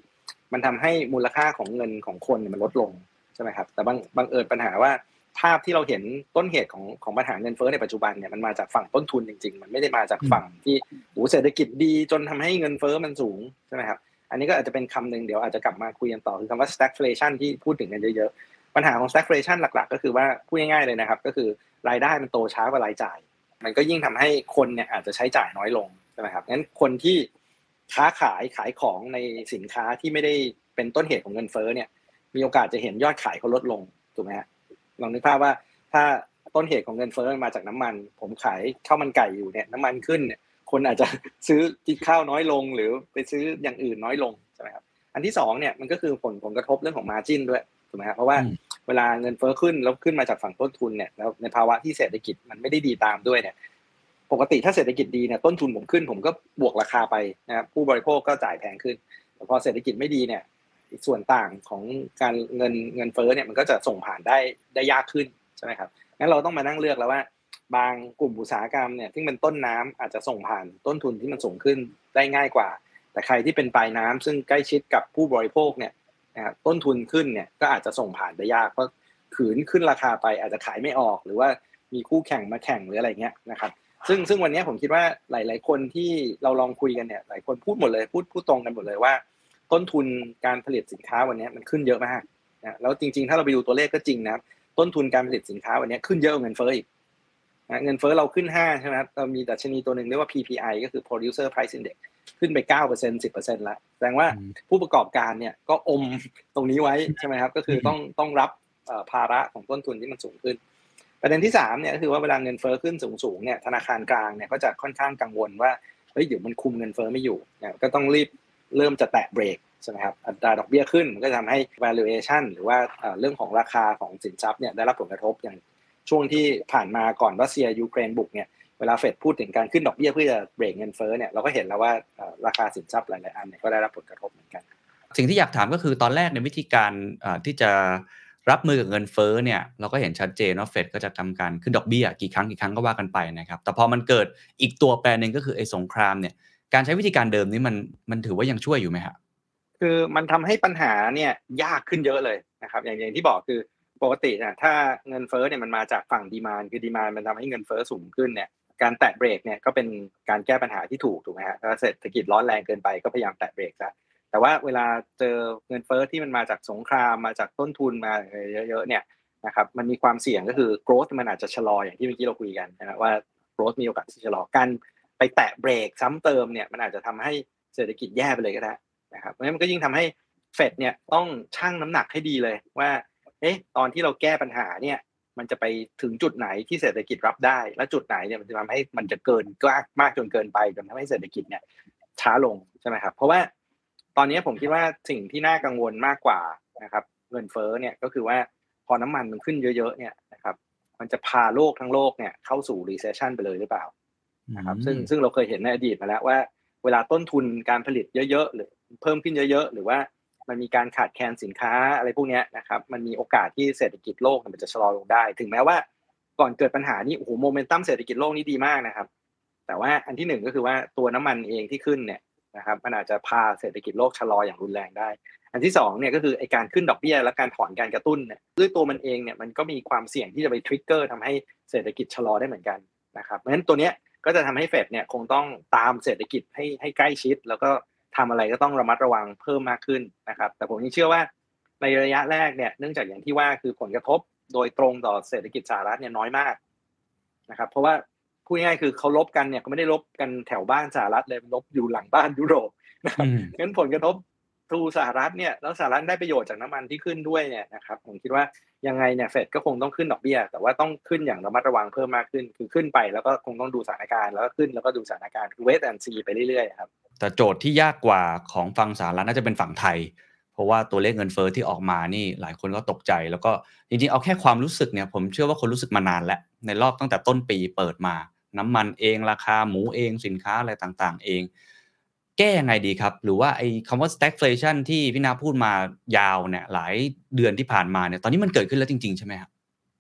มันทำให้มูลค่าของเงินของคนเนี่ยมันลดลง ใช่ไหมครับแต่บางบางเอิญปัญหาว่าภาพที่เราเห็นต้นเหตุของของปัญหาเงินเฟ้อในปัจจุบันเนี่ยมันมาจากฝั่งต้นทุนจริง ๆ มันไม่ได้มาจากฝั่งที่โอ้เศรษฐกิจดีจนทำให้เงินเฟ้อมันสูงใช่ไหมครับอันนี้ก็อาจจะเป็นคำหนึ่งเดี๋ยวอาจจะกลับมาคุยกันต่อคือคำว่า stagflation ที่พูดถึงกันเยอะๆปัญหาของ stagflation หลัก ๆ ก็คือว่าพูดง่ายๆเลยนะครับ ก็คือรายได้มันโตช้ากว่ารายจ่าย มันก็ยิ่งทำให้คนเนี่ยอาจจะใช้จ่ายน้อยลงใช่ไหมครับงั้นคนที่ค้าขายขายของในสินค้าที่ไม่ได้เป็นต้นเหตุของเงินเฟ้อเนี่ย มีโอกาสจะเห็นยอดขายเขาลดลงถูกไหมฮะลองนึกภาพว่าถ้าต้นเหตุของเงินเฟ้อมาจากน้ำมัน ผมขายข้าวมันไก่อยู่เนี่ย น้ำมันขึ้นเนี่ยคนอาจจะซื้อกินข้าวน้อยลงหรือไปซื้ออย่างอื่นน้อยลงใช่ไหมครับอันที่สองเนี่ยมันก็คือผลผลกระทบเรื่องของมาจินด้วยถูกไหมครับเพราะว่าเวลาเงินเฟ้อขึ้นแล้วขึ้นมาจากฝั่งต้นทุนเนี่ยแล้วในภาวะที่เศรษฐกิจมันไม่ได้ดีตามด้วยเนี่ยปกติถ้าเศรษฐกิจดีเนี่ยต้นทุนผมขึ้น ผมก็บวกราคาไปนะครับผู้บริโภคก็จ่ายแพงขึ้นแต่พอเศรษฐกิจไม่ดีเนี่ย ส่วนต่างของการเงินเงินเฟ้อเนี่ยมันก็จะส่งผ่านได้ได้ยากขึ้นใช่ไหมครับงั้นเราต้องมานั่งเลือกแล้วว่า บางกลุ่มอุตสาหกรรมเนี่ยที่เป็นต้นน้ำอาจจะส่งผ่านต้นทุนที่มันสูงขึ้นได้ง่ายกว่า แต่ใครที่เป็นปลายน้ำซึ่งใกล้ชิดกับผู้บริโภคเนี่ยนะครับต้นทุนขึ้นเนี่ยก็อาจจะส่งผ่านได้ยากเพราะขืนขึ้นราคาไปอาจจะขายไม่ออก หรือว่ามีคู่แข่งมาแข่งหรืออะไรเงี้ยนะครับซึ่งซึ่งวันนี้ผมคิดว่าหลาย ๆ คนที่เราลองคุยกันเนี่ยหลายคนพูดหมดเลยพูดพูดตรงกันหมดเลยว่า ต้นทุนการผลิตสินค้าวันนี้มันขึ้นเยอะมากนะแล้วจริงๆ ถ้าเราไปดูตัวเลขก็จริงนะครับต้นทุนการผลิตสินค้าวันนี้ขึ้นเยอะกว่าเงินเฟ้ออีกนะเงินเฟ้อเราขึ้น5ใช่ไหมครับเรามีดัชนีตัวหนึ่งเรียกว่า PPI ก็คือ Producer Price Index ขึ้นไป 9% 10%แล้วแสดงว่าผู้ประกอบการเนี่ยก็อมตรงนี้ไว้ใช่ไหมครับ ก็คือต้องต้องรับภาระของต้นทุนที่มันสูงขึ้น ประเด็นที่3เนี่ยก็คือว่าเวลาเงินเฟ้อขึ้นสูงๆเนี่ยธนาคารกลางเนี่ยก็จะค่อนข้างกังวลว่าเฮ้ยเดี๋ยวมันคุมเงินเฟ้อไม่อยู่เนี่ยก็ต้องรีบ เริ่มจะแตะเบรกใช่ไหมครับอัตราดอกเบี้ยขึ้นมันก็ทำให้ valuation หรือว่าเรื่องของราคาของสินทรัพย์เนี่ยได้รับผลกระทบอย่างช่วงที่ผ่านมาก่อนรัสเซียยูเครนบุกเนี่ยเวลาเฟดพูดถึงการขึ้นดอกเบี้ยเพื่อจะเบรกเงินเฟ้อเนี่ยเราก็เห็นแล้วว่าราคาสินทรัพย์หลายๆอันเนี่ยก็ได้รับผลกระทบเหมือนกัน สิ่งที่อยากถามก็คือตอนแรกในวิธีการที่จะรับมือกับเงินเฟ้อเนี่ยเราก็เห็นชัดเจนว่าเฟดก็จะทำการขึ้นดอกเบี้ยกี่ครั้งกี่ครั้งก็ว่ากันไปนะครับแต่พอมันเกิดอีกตัวแปรหนึ่งก็คือไอ้สงครามเนี่ย การใช้วิธีการเดิมนี้มันมันถือว่ายังช่วยอยู่ไหมฮะคือมันทำให้ปัญหาเนี่ยยากขึ้นเยอะเลยนะครับ อย่างอย่างที่บอกคือปกตินี่ยถ้าเงินเฟ้อเนี่ยมันมาจากฝั่งดีมานคือดีมานมันทำให้เงินเฟ้อสูงขึ้นเนี่ยการแตะเบรกเนี่ยก็เป็นการแก้ปัญหาที่ถูกถูกไหมฮะถ้าเศรษฐกิจร้อนแรงเกินไปก็พยายามแตะเบรกซะแต่ว่าเวลาเจอเงินเฟ้อที่มันมาจากสงครามมาจากต้นทุนมาเยอะๆเนี่ยนะครับมันมีความเสี่ยงก็คือ growth มันอาจจะชะลออย่างที่เมื่อกี้เราคุยกันนะว่า growth มีโอกาสที่ชะลอการ ไปแตะเบรกซ้ำเติมเนี่ยมันอาจจะทำให้เศรษฐกิจแย่ไปเลยก็ได้นะครับเพราะฉะนั้นมันก็ยิ่งทำให้เฟดเนี่ยต้องชั่งน้ำหนักให้ดีเลยว่าเอ๊ะตอนที่เราแก้ปัญหาเนี่ยมันจะไปถึงจุดไหนที่เศรษฐกิจรับได้ และจุดไหนเนี่ยมันจะทำให้มันจะเกินกล้ามากจนเกินไปจนทำให้เศรษฐกิจเนี่ยช้าลงใช่ไหมครับเพราะว่าตอนนี้ผมคิดว่าสิ่งที่น่ากังวลมากกว่านะครับเงินเฟ้อเนี่ยก็คือว่าพอน้ำมันมันขึ้นเยอะๆเนี่ยนะครับมันจะพาโลกทั้งโลกเนี่ยเข้าสู่ recession ไปเลยหรือเปล่า นะครับซึ่งซึ่งเราเคยเห็นในอดีตมาแล้วว่า เวลาต้นทุนการผลิตเยอะๆหรือเพิ่มขึ้นเยอะ ๆ หรือว่ามันมีการขาดแคลนสินค้าอะไรพวกเนี้ยนะครับมันมีโอกาสที่เศรษฐกิจโลกมันจะชะลอลงได้ ถึงแม้ว่าก่อนเกิดปัญหานี้โอ้โหโมเมนตัมเศรษฐกิจโลกนี่ดีมากนะครับ แต่ว่าอันที่หนึ่งก็คือว่าตัวน้ำมันเองที่ขึ้นเนี่ยนะครับมันอาจจะพาเศรษฐกิจโลกชะลออย่างรุนแรงได้ อันที่สองเนี่ยก็คือไอการขึ้นดอกเบี้ยและการถอนการกระตุ้นเนี่ยด้วยตัวมันเองเนี่ยมันก็มีความเสี่ยงที่จะไปทริกเกอร์ทำให้เศรษฐกิจชะลอได้เหมือนกันนะครับเพราะฉะนั้นตัวเนี้ย ก็จะทำให้เฟดเนี่ยคงต้องตามเศรษฐกิจให้ให้ใกล้ชิด แล้วก็ทำอะไรก็ต้องระมัดระวังเพิ่มมากขึ้นนะครับ แต่ผมยังเชื่อว่าในระยะแรกเนี่ยเนื่องจากอย่างที่ว่าคือผลกระทบโดยตรงต่อเศรษฐกิจสหรัฐเนี่ยน้อยมากนะครับ เพราะว่าพูดง่ายๆคือเขาลบกันเนี่ยเขาไม่ได้ลบกันแถวบ้านสหรัฐเลยลบอยู่หลังบ้านยุโรปนะครับอืมงั้นผลกระทบ ทูสหรัฐเนี่ยแล้วสหรัฐได้ประโยชน์จากน้ำมันที่ขึ้นด้วยเนี่ยนะครับผมคิดว่ายังไงเนี่ยเฟดก็คงต้องขึ้นดอกเบี้ย แต่ว่าต้องขึ้นอย่างระมัดระวังเพิ่มมากขึ้น คือขึ้นไปแล้วก็คงต้องดูสถานการณ์แล้วก็ขึ้นแล้วก็ดูสถานการณ์คือเวทแอนซีไปเรื่อยๆครับแต่โจทย์ที่ยากกว่าของฝั่งสหรัฐน่าจะเป็นฝั่งไทย เพราะว่าตัวเลขเงินเฟ้อที่ออกมานี่หลายคนก็ตกใจ แล้วก็จริงๆเอาแค่ความรู้สึกเนี่ยผมเชื่อว่าคนรู้สึกมานานแล้วในรอบตั้งแต่ต้นปีเปิดมา น้ำมันเองราคาหมูเองสินค้าอะไรต่างๆ เอง แก้ยังไงดีครับ หรือว่าไอ้คำว่า stagflation ที่พี่นาพูดมายาวเนี่ยหลายเดือนที่ผ่านมาเนี่ยตอนนี้มันเกิดขึ้นแล้วจริง ๆ ใช่ไหมครับ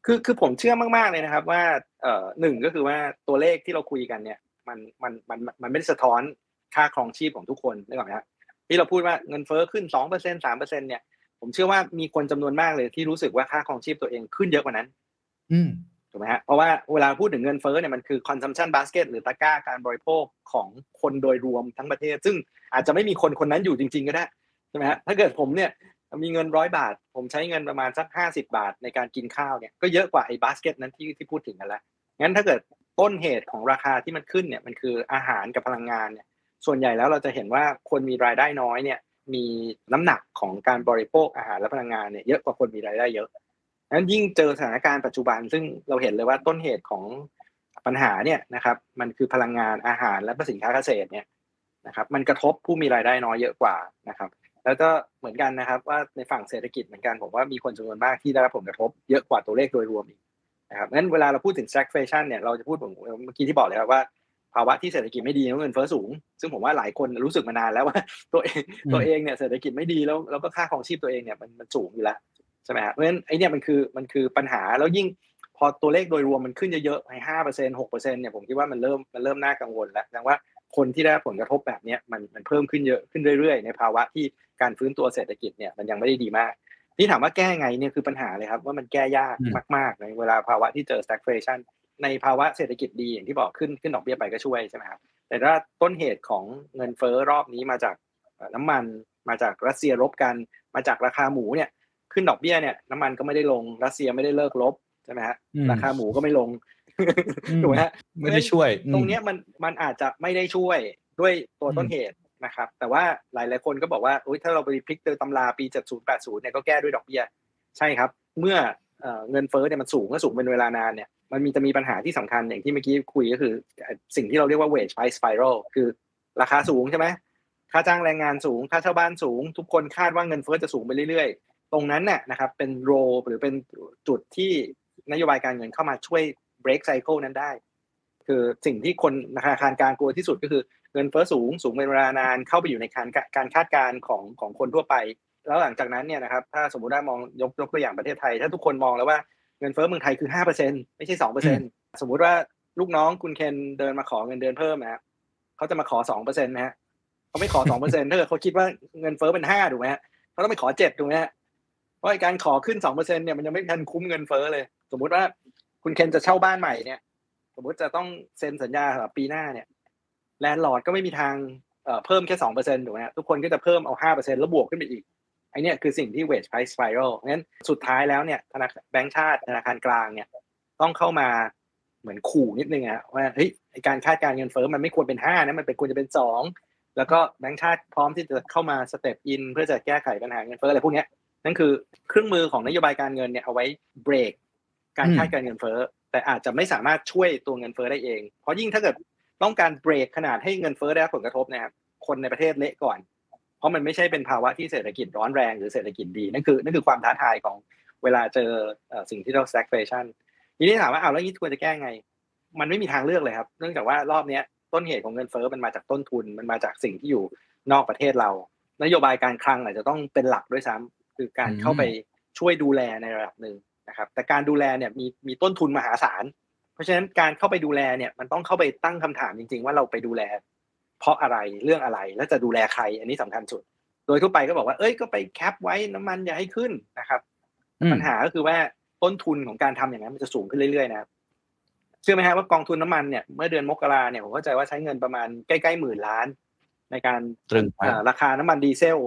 คือคือผมเชื่อมากๆเลยนะครับว่าเอ่อหนึ่งก็คือว่าตัวเลขที่เราคุยกันเนี่ยมันมันมันมันไม่ได้สะท้อนค่าครองชีพของทุกคนนึกออกไหมครับที่เราพูดว่าเงินเฟ้อขึ้นสองเปอร์เซ็นสามเปอร์เซ็นเนี่ยผมเชื่อว่ามีคนจำนวนมากเลยที่รู้สึกว่าค่าครองชีพตัวเองขึ้นเยอะกว่านั้น อืม ถูกไหมฮะเพราะว่าเวลาพูดถึงเงินเฟ้อเนี่ยมันคือ consumption basket หรือตะกร้าการบริโภคของคนโดยรวมทั้งประเทศ ซึ่งอาจจะไม่มีคนคนนั้นอยู่จริง ๆ ก็ได้ใช่ไหมฮะถ้าเกิดผมเนี่ยมีเงินร้อยบาท ผมใช้เงินประมาณสักห้าสิบาทในการกินข้าวเนี่ยก็เยอะกว่าไอ้บาสเกตนั้นที่ที่พูดถึงกันแล้วงั้นถ้าเกิดต้นเหตุของราคาที่มันขึ้นเนี่ยมันคืออาหารกับพลังงานเนี่ยส่วนใหญ่แล้วเราจะเห็นว่าคนมีรายได้น้อยเนี่ยมีน้ำหนักของการบริโภคอาหารและพลังงานเนี่ยเยอะกว่าคนมีรายได้เยอะ นั้นยิ่งเจอสถานการณ์ปัจจุบัน ซึ่งเราเห็นเลยว่าต้นเหตุของปัญหาเนี่ยนะครับ มันคือพลังงานอาหารและสินค้าเกษตรเนี่ยนะครับ มันกระทบผู้มีรายได้น้อยเยอะกว่านะครับ แล้วก็เหมือนกันนะครับ ว่าในฝั่งเศรษฐกิจเหมือนกันผมว่ามีคนจำนวนมากที่ได้รับผลกระทบเยอะกว่าตัวเลขโดยรวมอีกนะครับงั้นเวลาเราพูดถึง stagflation เนี่ยเราจะพูดผมเมื่อกี้ที่บอกเลยครับว่าภาวะที่เศรษฐกิจไม่ดีแล้วเงินเฟ้อสูง ซึ่งผมว่าหลายคนรู้สึกมานานแล้วว่าตัวเองตัวเองเนี่ยเศรษฐกิจไม่ดีแล้วแล้วก็ค่าครองชีพตัวเองเนี่ยมันมันสูงอยู่แล้ว ใช่ไหมฮะเพราะฉะนั้นไอ้เนี่ยมันคือมันคือปัญหาแล้วยิ่งพอตัวเลขโดยรวมมันขึ้นเยอะๆให้ห้าเปอร์เซ็นหกเปอร์เซ็นเนี่ยผมคิดว่ามันเริ่มมันเริ่มน่ากังวลแล้วแสดงว่าคนที่ได้รับผลกระทบแบบเนี้ยมันมันเพิ่มขึ้นเยอะขึ้นเรื่อยๆ ในภาวะที่การฟื้นตัวเศรษฐกิจเนี่ยมันยังไม่ได้ดีมาก ที่ถามว่าแก้ไงเนี่ยคือปัญหาเลยครับว่ามันแก้ยากอืมมากๆในเวลาภาวะที่เจอ stagflation ในภาวะเศรษฐกิจดีอย่างที่บอกขึ้นขึ้นดอกเบี้ยไปก็ช่วยใช่ไหมครับแต่ถ้าต้นเหตุของเงินเฟ้อรอบนี้มาจากเอ่อน้ำมันมาจากรัสเซียรบกันมาจากราคาหมูเนี่ย ขึ้นดอกเบี้ยเนี่ยน้ำมันก็ไม่ได้ลงรัสเซียไม่ได้เลิกลบใช่ไหมฮะอืมราคาหมูก็ไม่ลงอืมถูกไหมฮะไม่ได้ช่วย ตรงเนี้ยมันมันอาจจะไม่ได้ช่วยด้วยตัวต้นเหตุนะครับ แต่ว่าหลายหลายๆคนก็บอกว่าอุ๊ยถ้าเราไปพลิกเจอตำราปี 70 80 เนี่ยก็แก้ด้วยดอกเบี้ย ใช่ครับ เมื่อเอ่อเงินเฟ้อเนี่ยมันสูงก็สูงเป็นเวลานานเนี่ยมันมีจะมีปัญหาที่สำคัญอย่างที่เมื่อกี้คุยก็คือ สิ่งที่เราเรียกว่า wage price spiral คือราคาสูงใช่ไหมค่าจ้างแรงงานสูง ค่าเช่าบ้านสูง ทุกคนคาดว่าเงินเฟ้อจะสูงไปเรื่อยๆ ตรงนั้นเนี่ยนะครับเป็นโรหรือเป็นจุดที่นโยบายการเงินเข้ามาช่วย break cycle นั้นได้ คือสิ่งที่คนธนาคารกลางกลัวที่สุดก็คือเงินเฟ้อสูงสูงเป็นเวลานานเข้าไปอยู่ในการการคาดการณ์ของของคนทั่วไป แล้วหลังจากนั้นเนี่ยนะครับถ้าสมมติว่ามองยกยกตัวอย่างประเทศไทย ถ้าทุกคนมองแล้วว่าเงินเฟ้อเมืองไทยคือห้าเปอร์เซ็นไม่ใช่สองเปอร์เซ็นสมมุติว่าลูกน้องคุณเคนเดินมาขอเงินเดือนเพิ่มนะเขาจะมาขอสองเปอร์เซ็นต์นะฮะเขาไม่ขอสองเปอร์เซ็นต์ถ้าเกิดเขาคิดว่าเงินเฟ้อเป็นห้าถูกไหมฮะเขาต้องไปขอเจ็ดถูกไหมฮะ เพราะการขอขึ้นสองเปอร์เซ็นต์เนี่ยมันยังไม่ทันคุ้มเงินเฟ้อเลย สมมุติว่าคุณเคนจะเช่าบ้านใหม่เนี่ย สมมติจะต้องเซ็นสัญญาสำหรับปีหน้าเนี่ย landlord ก็ไม่มีทางเพิ่มแค่สองเปอร์เซ็นต์ถูกไหมทุกคนก็จะเพิ่มเอาห้าเปอร์เซ็นต์แล้วบวกขึ้นไปอีกไอ้เนี่ยคือสิ่งที่ wage price spiral งั้นสุดท้ายแล้วเนี่ยธนาคารแบงก์ชาติธนาคารกลางเนี่ยต้องเข้ามาเหมือนขู่นิดนึงอะว่าเฮ้ยการคาดการเงินเฟ้อมันไม่ควรเป็นห้านะมันเป็นควรจะเป็นสองแล้วก็แบงก์ชาติพร้อมที่จะเข้ามา step in เพื่อจะแก้ไขปัญหาเงินเฟ้ออะไรพวกนี้ นั่นคือเครื่องมือของนโยบายการเงินเนี่ยเอาไว้เบรกการคาดการเงินเฟ้อแต่อาจจะไม่สามารถช่วยตัวเงินเฟ้อได้เอง เพราะยิ่งถ้าเกิดต้องการเบรกขนาดให้เงินเฟ้อได้รับผลกระทบนะครับคนในประเทศเละก่อน เพราะมันไม่ใช่เป็นภาวะที่เศรษฐกิจร้อนแรงหรือเศรษฐกิจดีนั่นคือนั่นคือความท้าทายของเวลาเจอสิ่งที่เรา stagflation ทีนี้ถามว่าอ้าวแล้วนี้ควรจะแก้ไง มันไม่มีทางเลือกเลยครับ เนื่องจากว่ารอบนี้ต้นเหตุของเงินเฟ้อมันมาจากต้นทุน มันมาจากสิ่งที่อยู่นอกประเทศเรา นโยบายการคลังอาจจะต้องเป็นหลักด้วยซ้ำ คือการเข้าไปช่วยดูแลในระดับหนึ่งนะครับ แต่การดูแลเนี่ยมีมีต้นทุนมหาศาล เพราะฉะนั้นการเข้าไปดูแลเนี่ยมันต้องเข้าไปตั้งคำถามจริง ๆ ว่าเราไปดูแล เพราะอะไรเรื่องอะไรแล้วจะดูแลใคร อันนี้สำคัญสุด โดยทั่วไปก็บอกว่าเอ้ยก็ไปแคปไว้น้ำมันอย่าให้ขึ้นนะครับปัญหาก็คือว่าต้นทุนของการทำอย่างนั้นมันจะสูงขึ้นเรื่อยๆนะครับเชื่อไหมฮะว่ากองทุนน้ามันเนี่ยเมื่อเดือนมกราเนี่ยผมเข้าใจว่าใช้เงินประมาณใกล้ๆหมื่นล้าน ในการตรึงราคาน้ำมันดีเซล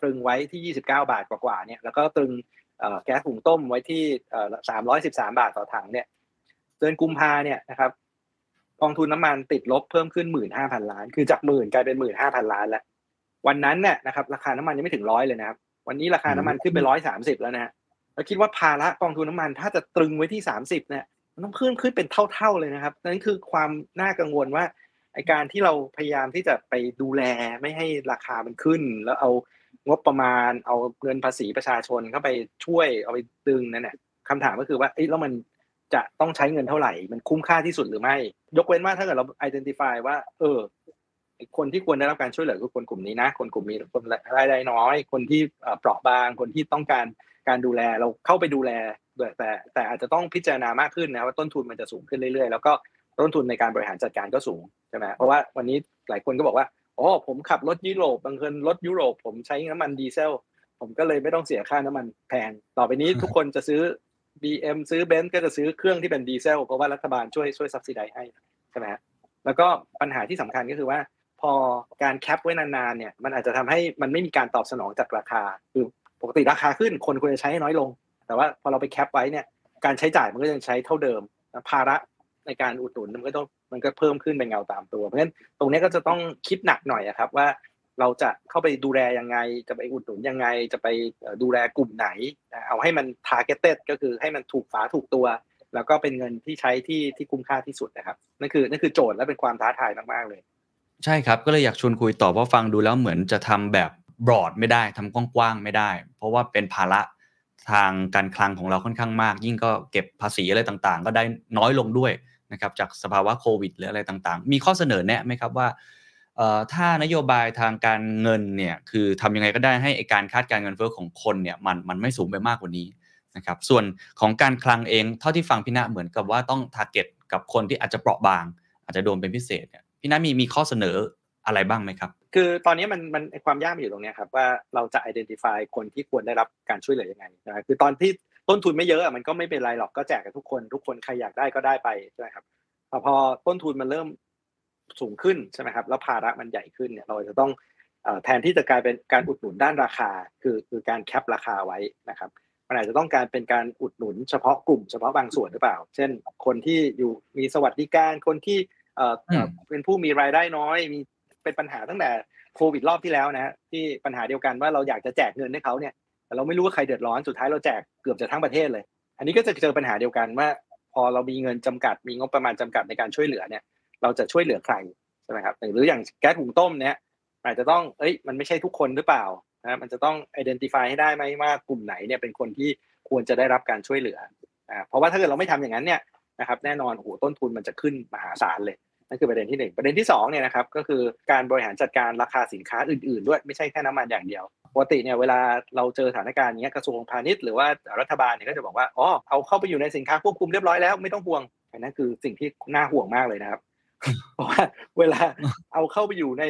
ตรึงไว้ที่ 29 บาทกว่าๆเนี่ยแล้วก็ตรึงแก๊สหุงต้มไว้ที่สามร้อยสิบสามบาทต่อถังเนี่ยเดือนกุมภาเนี่ยนะครับกองทุนน้ามันติดลบเพิ่มขึ้นหมื่นห้าพันล้าน คือจากหมื่นกลายเป็นหมื่นห้าพันล้านแล้ววันนั้นเนี่ยนะครับราคาน้ำมันยังไม่ถึงร้อยเลยนะครับ วันนี้ราคาน้ำมันขึ้นไปร้อยสามสิบแล้วนะฮะแล้วคิดว่าภาระกองทุนน้ามันถ้าจะตรึงไว้ที่สามสิบเนี่ยมันต้องเพิ่มขึ้นเป็นเท่าๆเลยนะครับนั่นคือความน่ากังวลว่าไอการที่เราพยายามที่จะไปดูแลไม่ให้ราคามันขึ้น แล้วเอา งบประมาณเอาเงินภาษีประชาชนเข้าไปช่วยเอาไปตึงนั่นแหละคำถามก็คือว่าเอ้แล้วมันจะต้องใช้เงินเท่าไหร่ มันคุ้มค่าที่สุดหรือไม่ ยกเว้นว่าถ้าเกิดเรา identify ว่า เออคนที่ควรได้รับการช่วยเหลือคือคนกลุ่มนี้นะ คนกลุ่มนี้คนรายได้น้อย คนที่เปราะบาง คนที่ต้องการการดูแลเราเข้าไปดูแลแต่แต่อาจจะต้องพิจารณามากขึ้นนะว่าต้นทุนมันจะสูงขึ้นเรื่อยๆ แล้วก็ต้นทุนในการบริหารจัดการก็สูงใช่ไหมเพราะว่าวันนี้หลายคนก็บอกว่า อ๋อผมขับรถยุโรปบางคนรถยุโรป ผมใช้น้ำมันดีเซล ผมก็เลยไม่ต้องเสียค่าน้ำมันแพง ต่อไปนี้ทุกคนจะซื้อ BM ซื้อเบนซ์ก็จะซื้อเครื่องที่เป็นดีเซลเพราะว่ารัฐบาลช่วยช่วย subsidize ให้ใช่ไหมฮะแล้วก็ปัญหาที่สำคัญก็คือว่า พอการ cap ไว้นานๆเนี่ย มันอาจจะทำให้มันไม่มีการตอบสนองจากราคา คือปกติราคาขึ้นคนควรจะใช้ให้น้อยลง แต่ว่าพอเราไป cap ไว้เนี่ยการใช้จ่ายมันก็ยังใช้เท่าเดิมภาระในการอุดหนุนมันก็ต้อง มันก็เพิ่มขึ้นเป็นเงาตามตัว เพราะฉะนั้นตรงนี้ก็จะต้องคิดหนักหน่อยครับว่าเราจะเข้าไปดูแลยังไง จะไปอุดหนุนยังไง จะไปดูแลกลุ่มไหน เอาให้มัน targeted ก็คือให้มันถูกฝาถูกตัว แล้วก็เป็นเงินที่ใช้ที่ที่คุ้มค่าที่สุดนะครับนั่นคือนั่นคือโจทย์และเป็นความท้าทายมากๆเลย ใช่ครับก็เลยอยากชวนคุยต่อเพราะฟังดูแล้วเหมือนจะทำแบบบรอดไม่ได้ทำกว้างๆไม่ได้ เพราะว่าเป็นภาระทางการคลังของเราค่อนข้างมาก ยิ่งก็เก็บภาษีอะไรต่างๆ ก็ได้น้อยลงด้วย นะครับจากสภาวะโควิดหรืออะไรต่างๆ มีข้อเสนอแนะไหมครับว่าถ้านโยบายทางการเงินเนี่ยคือทำยังไงก็ได้ให้การคาดการเงินเฟ้อของคนเนี่ยมันมันไม่สูงไปมากกว่านี้นะครับส่วนของการคลังเองเท่าที่ฟังพี่ณเหมือนกับว่าต้องทาร์เก็ตกับคนที่อาจจะเปราะบาง อาจจะโดนเป็นพิเศษเนี่ยพี่ณมีมีข้อเสนออะไรบ้างไหมครับ คือตอนนี้มันมันความยากอยู่ตรงนี้ครับว่าเราจะ identify คนที่ควรได้รับการช่วยเหลือยังไงนะคือตอนที่ ต้นทุนไม่เยอะมันก็ไม่เป็นไรหรอกก็แจกกับทุกคน ทุกคนใครอยากได้ก็ได้ไปใช่ไหมครับพอต้นทุนมันเริ่มสูงขึ้นใช่ไหมครับ แล้วภาระมันใหญ่ขึ้นเนี่ยเราจะต้องแทนที่จะกลายเป็นการอุดหนุนด้านราคา คือคือการแคปราคาไว้นะครับมันอาจจะต้องการเป็นการอุดหนุนเฉพาะกลุ่มเฉพาะบางส่วนหรือเปล่า เช่น คนที่อยู่มีสวัสดิการคนที่เอ่อเป็นผู้มีรายได้น้อย มีเป็นปัญหาตั้งแต่โควิดรอบที่แล้วนะที่ปัญหาเดียวกันว่าเราอยากจะแจกเงินให้เขาเนี่ย แต่เราไม่รู้ว่าใครเดือดร้อนสุดท้ายเราแจกเกือบจะทั้งประเทศเลย อันนี้ก็จะเจอปัญหาเดียวกันว่า พอเรามีเงินจำกัดมีงบประมาณจำกัดในการช่วยเหลือเนี่ย เราจะช่วยเหลือใครใช่ไหมครับหรืออย่างแก๊สหุงต้มเนี่ยอาจจะต้องเอ้ยมันไม่ใช่ทุกคนหรือเปล่านะมันจะต้อง identify ให้ได้ไหมว่ากลุ่มไหนเนี่ยเป็นคนที่ควรจะได้รับการช่วยเหลืออ่าเพราะว่าถ้าเกิดเราไม่ทำอย่างนั้นเนี่ยนะครับแน่นอนโอ้โหต้นทุนมันจะขึ้นมหาศาลเลยนั่นคือประเด็นที่หนึ่งประเด็นที่สองเนี่ยนะครับก็คือการบริหารจัดการราคาสินค้าอื่นๆ ด้วยไม่ใช่แค่น้ำมันอย่างเดียว ปกติเนี่ยเวลาเราเจอสถานการณ์นี้กระทรวงพาณิชย์หรือว่ารัฐบาลเนี่ยก็จะบอกว่าอ๋อเอาเข้าไปอยู่ในสินค้าควบคุมเรียบร้อยแล้วไม่ต้องห่วงอันนั้นคือสิ่งที่น่าห่วงมากเลยนะครับเพราะว่าเวลาเอาเข้าไปอยู่ใน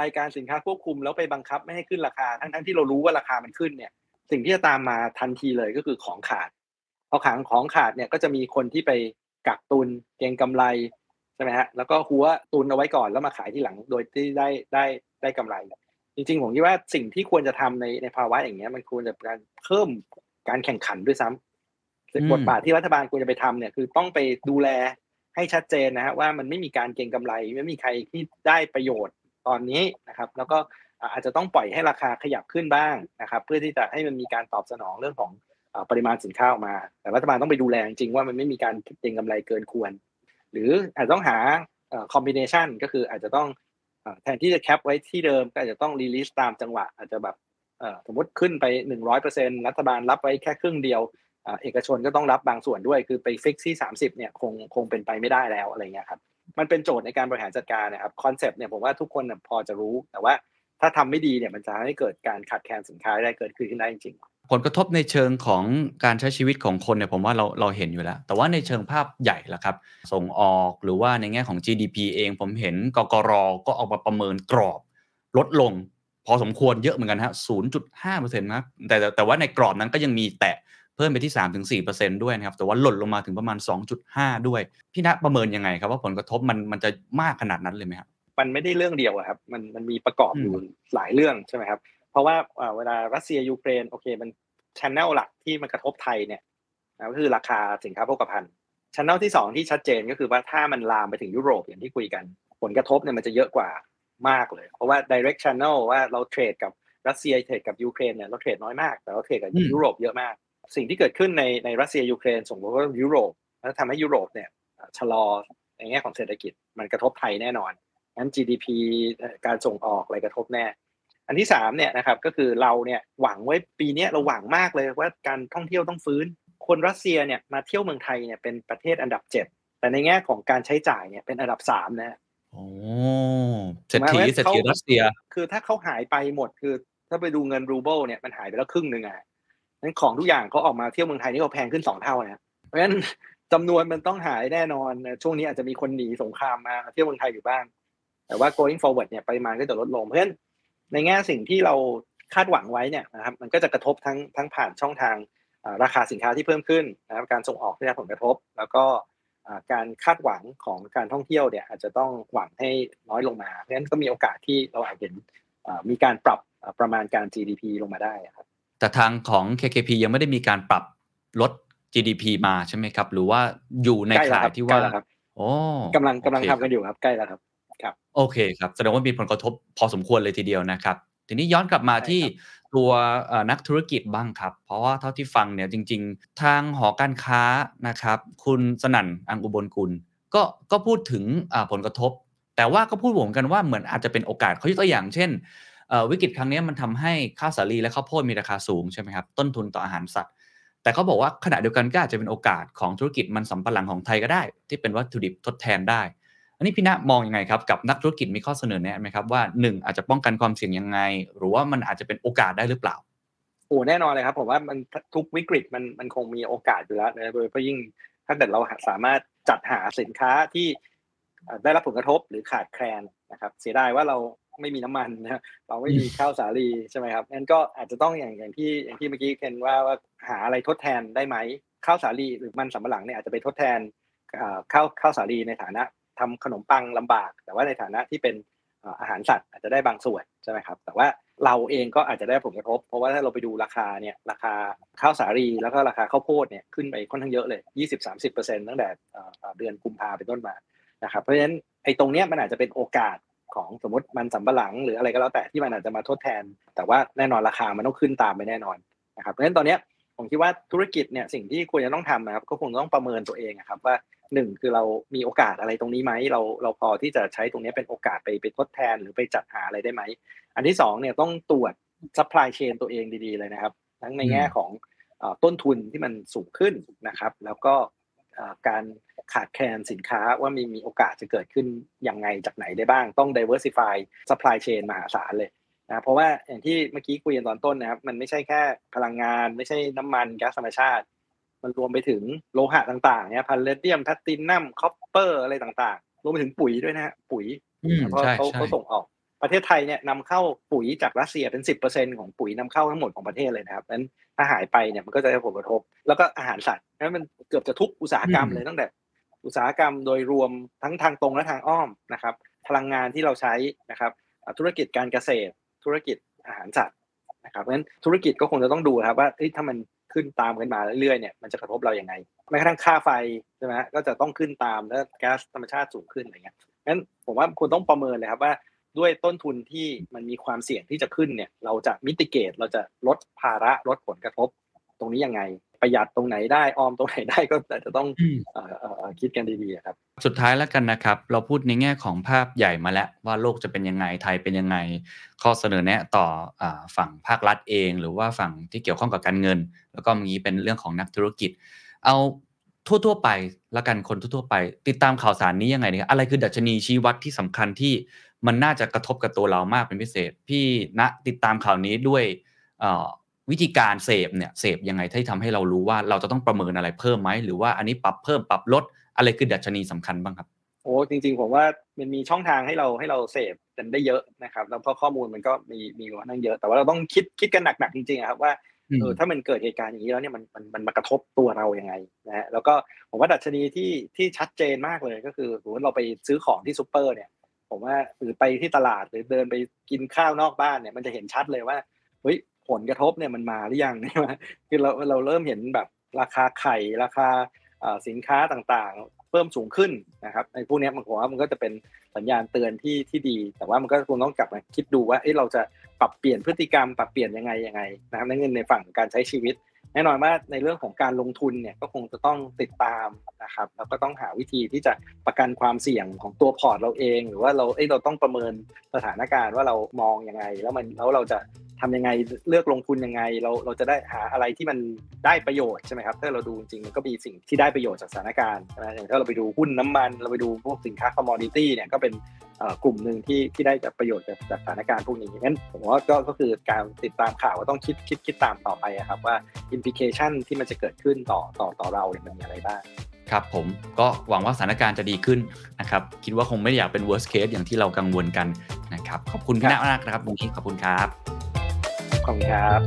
รายการสินค้าควบคุม แล้วไปบังคับไม่ให้ขึ้นราคา ทั้งๆที่เรารู้ว่าราคามันขึ้นเนี่ย สิ่งที่จะตามมาทันทีเลยก็คือของขาดพอขังของขาดเนี่ยก็จะมีคนที่ไปกักตุนเก็งกำไรใช่ไหมฮะแล้วก็หัวตุนเอาไว้ก่อนแล้วมาขายที่หลังโดยที่ได้ได้ได้กำไร จริงๆผมคิดว่าสิ่งที่ควรจะทำในในภาวะอย่างเงี้ย มันควรจะการเพิ่มการแข่งขันด้วยซ้ำบทบาทที่รัฐบาลควรจะไปทำเนี่ยคือต้องไปดูแลให้ชัดเจนนะฮะว่ามันไม่มีการเก็งกำไรไม่มีใครที่ได้ประโยชน์ตอนนี้นะครับ แล้วก็อาจจะต้องปล่อยให้ราคาขยับขึ้นบ้างนะครับ เพื่อที่จะให้มันมีการตอบสนองเรื่องของปริมาณสินค้าออกมา แต่รัฐบาลต้องไปดูแลจริงๆว่ามันไม่มีการเก็งกำไรเกินควร หรืออาจจะต้องหา combination ก็คืออาจจะต้อง แทนที่จะ cap ไว้ที่เดิมก็อาจจะต้อง release ตามจังหวะ อาจจะแบบสมมติขึ้นไป 100%รัฐบาลรับไว้แค่ครึ่งเดียวเอกชนก็ต้องรับบางส่วนด้วย คือไป fix ที่ 30เนี่ยคงคงเป็นไปไม่ได้แล้วอะไรเงี้ยครับมันเป็นโจทย์ในการบริหารจัดการนะครับคอนเซปต์เนี่ยผมว่าทุกคนพอจะรู้แต่ว่าถ้าทำไม่ดีเนี่ยมันจะให้เกิดการขาดแคลนสินค้าได้เกิดขึ้นได้จริง ผลกระทบในเชิงของการใช้ชีวิตของคนเนี่ยผมว่าเราเราเห็นอยู่แล้ว แต่ว่าในเชิงภาพใหญ่ละครับ ส่งออกหรือว่าในแง่ของ GDP เองผมเห็นกกรก็ออกมาประเมินกรอบ ลดลง พอสมควรเยอะเหมือนกันฮะ 0.5%นะแต่แต่ว่าในกรอบนั้นก็ยังมีแตะเพิ่มไปที่ 3-4%ด้วยนะครับ แต่ว่าหล่นลงมาถึงประมาณ 2.5 ด้วย พี่ณประเมินยังไงครับว่าผลกระทบมันมันจะมากขนาดนั้นเลยไหมครับ มันไม่ได้เรื่องเดียวครับ มันมันมีประกอบอยู่หลายเรื่องใช่ไหมครับ เพราะว่าเวลารัสเซียยูเครนโอเคมัน channel หลักที่มันกระทบไทยเนี่ยก็คือราคาสินค้าโภคภัณฑ์ channel ที่สองที่ชัดเจนก็คือว่าถ้ามันลามไปถึงยุโรปอย่างที่คุยกัน ผลกระทบเนี่ยมันจะเยอะกว่ามากเลย เพราะว่า direct channel ว่าเรา trade กับรัสเซีย trade กับยูเครนเนี่ยเรา trade น้อยมาก แต่เรา trade กับยุโรปเยอะมาก สิ่งที่เกิดขึ้นในในรัสเซียยูเครนส่งผลว่ายุโรปแล้วทำให้ยุโรปเนี่ยชะลอในแง่ของเศรษฐกิจมันกระทบไทยแน่นอนงั้น GDP การส่งออกอะไรกระทบแน่ อันที่สามเนี่ยนะครับก็คือเราเนี่ยหวังไว้ปีนี้เราหวังมากเลยว่าการท่องเที่ยวต้องฟื้น คนรัสเซียเนี่ยมาเที่ยวเมืองไทยเนี่ยเป็นประเทศอันดับเจ็ดแต่ในแง่ของการใช้จ่ายเนี่ยเป็นอันดับสามนะโอ้เศรษฐีเศรษฐีรัสเซีย คือถ้าเขาหายไปหมดคือถ้าไปดูเงินรูเบิลเนี่ยมันหายไปแล้วครึ่งหนึ่งอะนั้นของทุกอย่างเขาออกมาเที่ยวเมืองไทยนี่เขาแพงขึ้นสองเท่านะเพราะฉะนั้นจำนวนมันต้องหายแน่นอนช่วงนี้อาจจะมีคนหนีสงครามมาเที่ยวเมืองไทยอยู่บ้าง แต่ว่า going forward เนี่ยปริมาณก็จะลดลงเพราะฉะนั้น ในแง่สิ่งที่เราคาดหวังไว้เนี่ยนะครับมันก็จะกระทบทั้งทั้งผ่านช่องทางราคาสินค้าที่เพิ่มขึ้นนะครับการส่งออกที่ได้ผลกระทบ แล้วก็การคาดหวังของการท่องเที่ยวเนี่ยอาจจะต้องหวังให้น้อยลงมาเพราะฉะนั้นก็มีโอกาสที่เราอาจเห็นมีการปรับประมาณการ GDP ลงมาได้ครับแต่ทางของ KKP ยังไม่ได้มีการปรับลด GDP มาใช่ไหมครับ หรือว่าอยู่ในข่ายที่ว่าโอ้กำลังกำลังทำกันอยู่ครับใกล้แล้วครับ ครับโอเคครับแสดงว่ามีผลกระทบพอสมควรเลยทีเดียวนะครับ ทีนี้ย้อนกลับมาที่ตัวนักธุรกิจบ้างครับ เพราะว่าเท่าที่ฟังเนี่ยจริง ๆ ทางหอการค้านะครับ คุณสนั่นอังอุบลกุลก็ก็พูดถึงผลกระทบ แต่ว่าก็พูดหวงกันว่าเหมือนอาจจะเป็นโอกาสเขายกตัวอย่างเช่นวิกฤตครั้งนี้มันทำให้ข้าวสาลีและข้าวโพดมีราคาสูงใช่ไหมครับต้นทุนต่ออาหารสัตว์แต่เขาบอกว่าขณะเดียวกันก็อาจจะเป็นโอกาสของธุรกิจมันสำปะหลังของไทยก็ได้ ที่เป็นวัตถุดิบทดแทนได้อั นนี้พี่ณมองยังไงครับกับนักธุรกิจมีข้อเสนอแนะไหมครับว่าหนึ่งอาจจะป้องกันความเสี่ยงยังไง หรือว่ามันอาจจะเป็นโอกาสได้หรือเปล่าโอ้แน่นอนเลยครับผมว่ามันทุกวิกฤตมันมันคงมีโอกาสอยู่แล้วนะโดยเฉพาะยิ่งถ้าเกิดเราสามารถจัดหาสินค้าที่ได้รับผลกระทบหรือขาดแคลนนะครับ เสียดายว่าเราไม่มีน้ำมันนะเราไม่มีข้าวสาลีใช่ไหมครับงั้นก็อาจจะต้องอย่างอย่างที่อย่างที่เมื่อกี้เคนว่าว่าหาอะไรทดแทนได้ไหมข้าวสาลีหรือมันสำปะหลังเนี่ยอาจจะไปทดแทนข้าวข้าวสาลีในฐานะ ทำขนมปังลำบาก แต่ว่าในฐานะที่เป็นอาหารสัตว์อาจจะได้บางส่วนใช่ไหมครับ แต่ว่าเราเองก็อาจจะได้ผลกระทบ เพราะว่าถ้าเราไปดูราคาเนี่ยราคาข้าวสาลีแล้วก็ราคาข้าวโพดเนี่ยขึ้นไปค่อนข้างเยอะเลย 20-30%ตั้งแต่เดือนกุมภาเป็นต้นมานะครับเพราะฉะนั้นไอ้ตรงเนี้ยมันอาจจะเป็นโอกาสของสมมติมันสำปะหลังหรืออะไรก็แล้วแต่ที่มันอาจจะมาทดแทน แต่ว่าแน่นอนราคามันต้องขึ้นตามไปแน่นอนนะครับเพราะฉะนั้นตอนเนี้ยผมคิดว่าธุรกิจเนี่ยสิ่งที่ควรจะต้องทำนะครับก็คงต้องประเมินตัวเองครับว่า หนึ่งคือเรามีโอกาสอะไรตรงนี้ไหมเราเราพอที่จะใช้ตรงนี้เป็นโอกาสไปไปทดแทนหรือไปจัดหาอะไรได้ไหม อันที่สองเนี่ยต้องตรวจ supply chain ตัวเองดีๆเลยนะครับ ทั้งในแง่ของต้นทุนที่มันสูงขึ้นนะครับ แล้วก็เอ่อการขาดแคลนสินค้าว่ามีมีโอกาสจะเกิดขึ้นยังไงจากไหนได้บ้าง ต้อง diversify supply chain มหาศาลเลยนะเพราะว่าอย่างที่เมื่อกี้คุยกันตอนต้นนะครับ มันไม่ใช่แค่พลังงาน ไม่ใช่น้ำมันก๊าซธรรมชาติ มันรวมไปถึงโลหะต่างๆเนี่ย palladium platinum copper อะไรต่างๆ รวมไปถึงปุ๋ยด้วยนะฮะปุ๋ยอืมเพราะใช่เขาใช่เขาส่งออกประเทศไทยเนี่ยนำเข้าปุ๋ยจากรัสเซียเป็นสิบเปอร์เซ็นของปุ๋ยนำเข้าทั้งหมดของประเทศเลยนะครับนั้นถ้าหายไปเนี่ยมันก็จะได้ผลกระทบ แล้วก็อาหารสัตว์นั้นมันเกือบจะทุกอุตสาหกรรมเลยตั้งแต่ อุตสาหกรรมโดยรวมทั้งทางตรงและทางอ้อมนะครับพลังงานที่เราใช้นะครับอ่าธุรกิจการเกษตร ธุรกิจอาหารสัตว์นะครับเพราะฉะนั้นธุรกิจก็คงจะต้องดูครับว่าเอ้ยถ้ามัน ขึ้นตามกันมาเรื่อยๆเนี่ยมันจะกระทบเราอย่างไงแม้กระทั่งค่าไฟใช่ไหมก็จะต้องขึ้นตามแล้วแก๊สธรรมชาติสูงขึ้นอะไรเงี้ยงั้นผมว่าคุณต้องประเมินเลยครับว่าด้วยต้นทุนที่มันมีความเสี่ยงที่จะขึ้นเนี่ย เราจะมิติเกตเราจะลดภาระลดผลกระทบ ตรงนี้ยังไง ประหยัดตรงไหนได้ออมตรงไหนได้ก็อาจจะต้องอืมเอ่อเอ่อเอ่อคิดกันดีๆครับ สุดท้ายแล้วกันนะครับ เราพูดในแง่ของภาพใหญ่มาแล้วว่าโลกจะเป็นยังไงไทยเป็นยังไง ข้อเสนอแนะต่ออาฝั่งภาครัฐเอง หรือว่าฝั่งที่เกี่ยวข้องกับการเงิน แล้วก็มีเป็นเรื่องของนักธุรกิจ เอาทั่วๆไปแล้วกันคนทั่วๆไป ติดตามข่าวสารนี้ยังไงเนี่ยอะไรคือดัชนีชี้วัดที่สำคัญที่มันน่าจะกระทบกับตัวเรามากเป็นพิเศษ พี่ณติดตามข่าวนี้ด้วยเอ่อ วิธีการเสพเนี่ยเสพยังไงที่ทำให้เรารู้ว่าเราจะต้องประเมินอะไรเพิ่มไหมหรือว่าอันนี้ปรับเพิ่มปรับลดอะไรคือดัชนีสำคัญบ้างครับโอ้จริง ๆ ผมว่ามันมีช่องทางให้เราให้เราเสพกันได้เยอะนะครับ แล้วเพราะข้อมูลมันก็มีมีค่อนข้างเยอะ แต่ว่าเราต้องคิดคิดกันหนักๆจริงๆอะครับว่าอืมเออถ้ามันเกิดเหตุการณ์อย่างนี้แล้วเนี่ยมันมันมันมากระทบตัวเรายังไงนะฮะแล้วก็ผมว่าดัชนีที่ที่ชัดเจนมากเลยก็คือสมมติเราไปซื้อของที่ซูเปอร์เนี่ย ผมว่าหรือไปที่ตลาดหรือเดินไปกินข้าวนอกบ้านเนี่ยมันจะเห็นชัดเลยว่าเฮ้ย ผลกระทบเนี่ยมันมาหรือยังใช่ไหมคือเราเราเริ่มเห็นแบบราคาไข่ราคาสินค้าต่างๆ เพิ่มสูงขึ้นนะครับในพวกเนี้ยมันผมว่ามันก็จะเป็นสัญญาณเตือนที่ที่ดี แต่ว่ามันก็คงต้องกลับมาคิดดูว่าเอ้เราจะปรับเปลี่ยนพฤติกรรมปรับเปลี่ยนยังไงยังไงนะครับในเงินในฝั่งการใช้ชีวิต แน่นอนว่าในเรื่องของการลงทุนเนี่ยก็คงจะต้องติดตามนะครับแล้วก็ต้องหาวิธีที่จะประกันความเสี่ยงของตัวพอร์ตเราเอง หรือว่าเราเอ้เราต้องประเมินสถานการณ์ว่าเรามองยังไง แล้วมันแล้วเราจะ ทำยังไงเลือกลงทุนยังไง เราเราจะได้หาอะไรที่มันได้ประโยชน์ใช่ไหมครับถ้าเราดูจริงมันก็มีสิ่งที่ได้ประโยชน์จากสถานการณ์นะอย่างถ้าเราไปดูหุ้นน้ำมัน เราไปดูพวกสินค้า commodity เนี่ยก็เป็นกลุ่มหนึ่งที่ที่ได้จากประโยชน์จากจากสถานการณ์พวกนี้งั้นผมว่าก็ก็คือการติดตามข่าวก็ต้องคิดคิดคิดตามต่อไปอะครับว่า implication ที่มันจะเกิดขึ้นต่อต่อต่อเราเนี่ยมันมีอะไรบ้างครับผมก็หวังว่าสถานการณ์จะดีขึ้นนะครับคิดว่าคงไม่อยากเป็น worst case อย่างที่เรากังวลกันนะครับขอบคุณพี่ครัณบมากนะครับวันนี้ขอบคุณครับ ขอบคุณครับ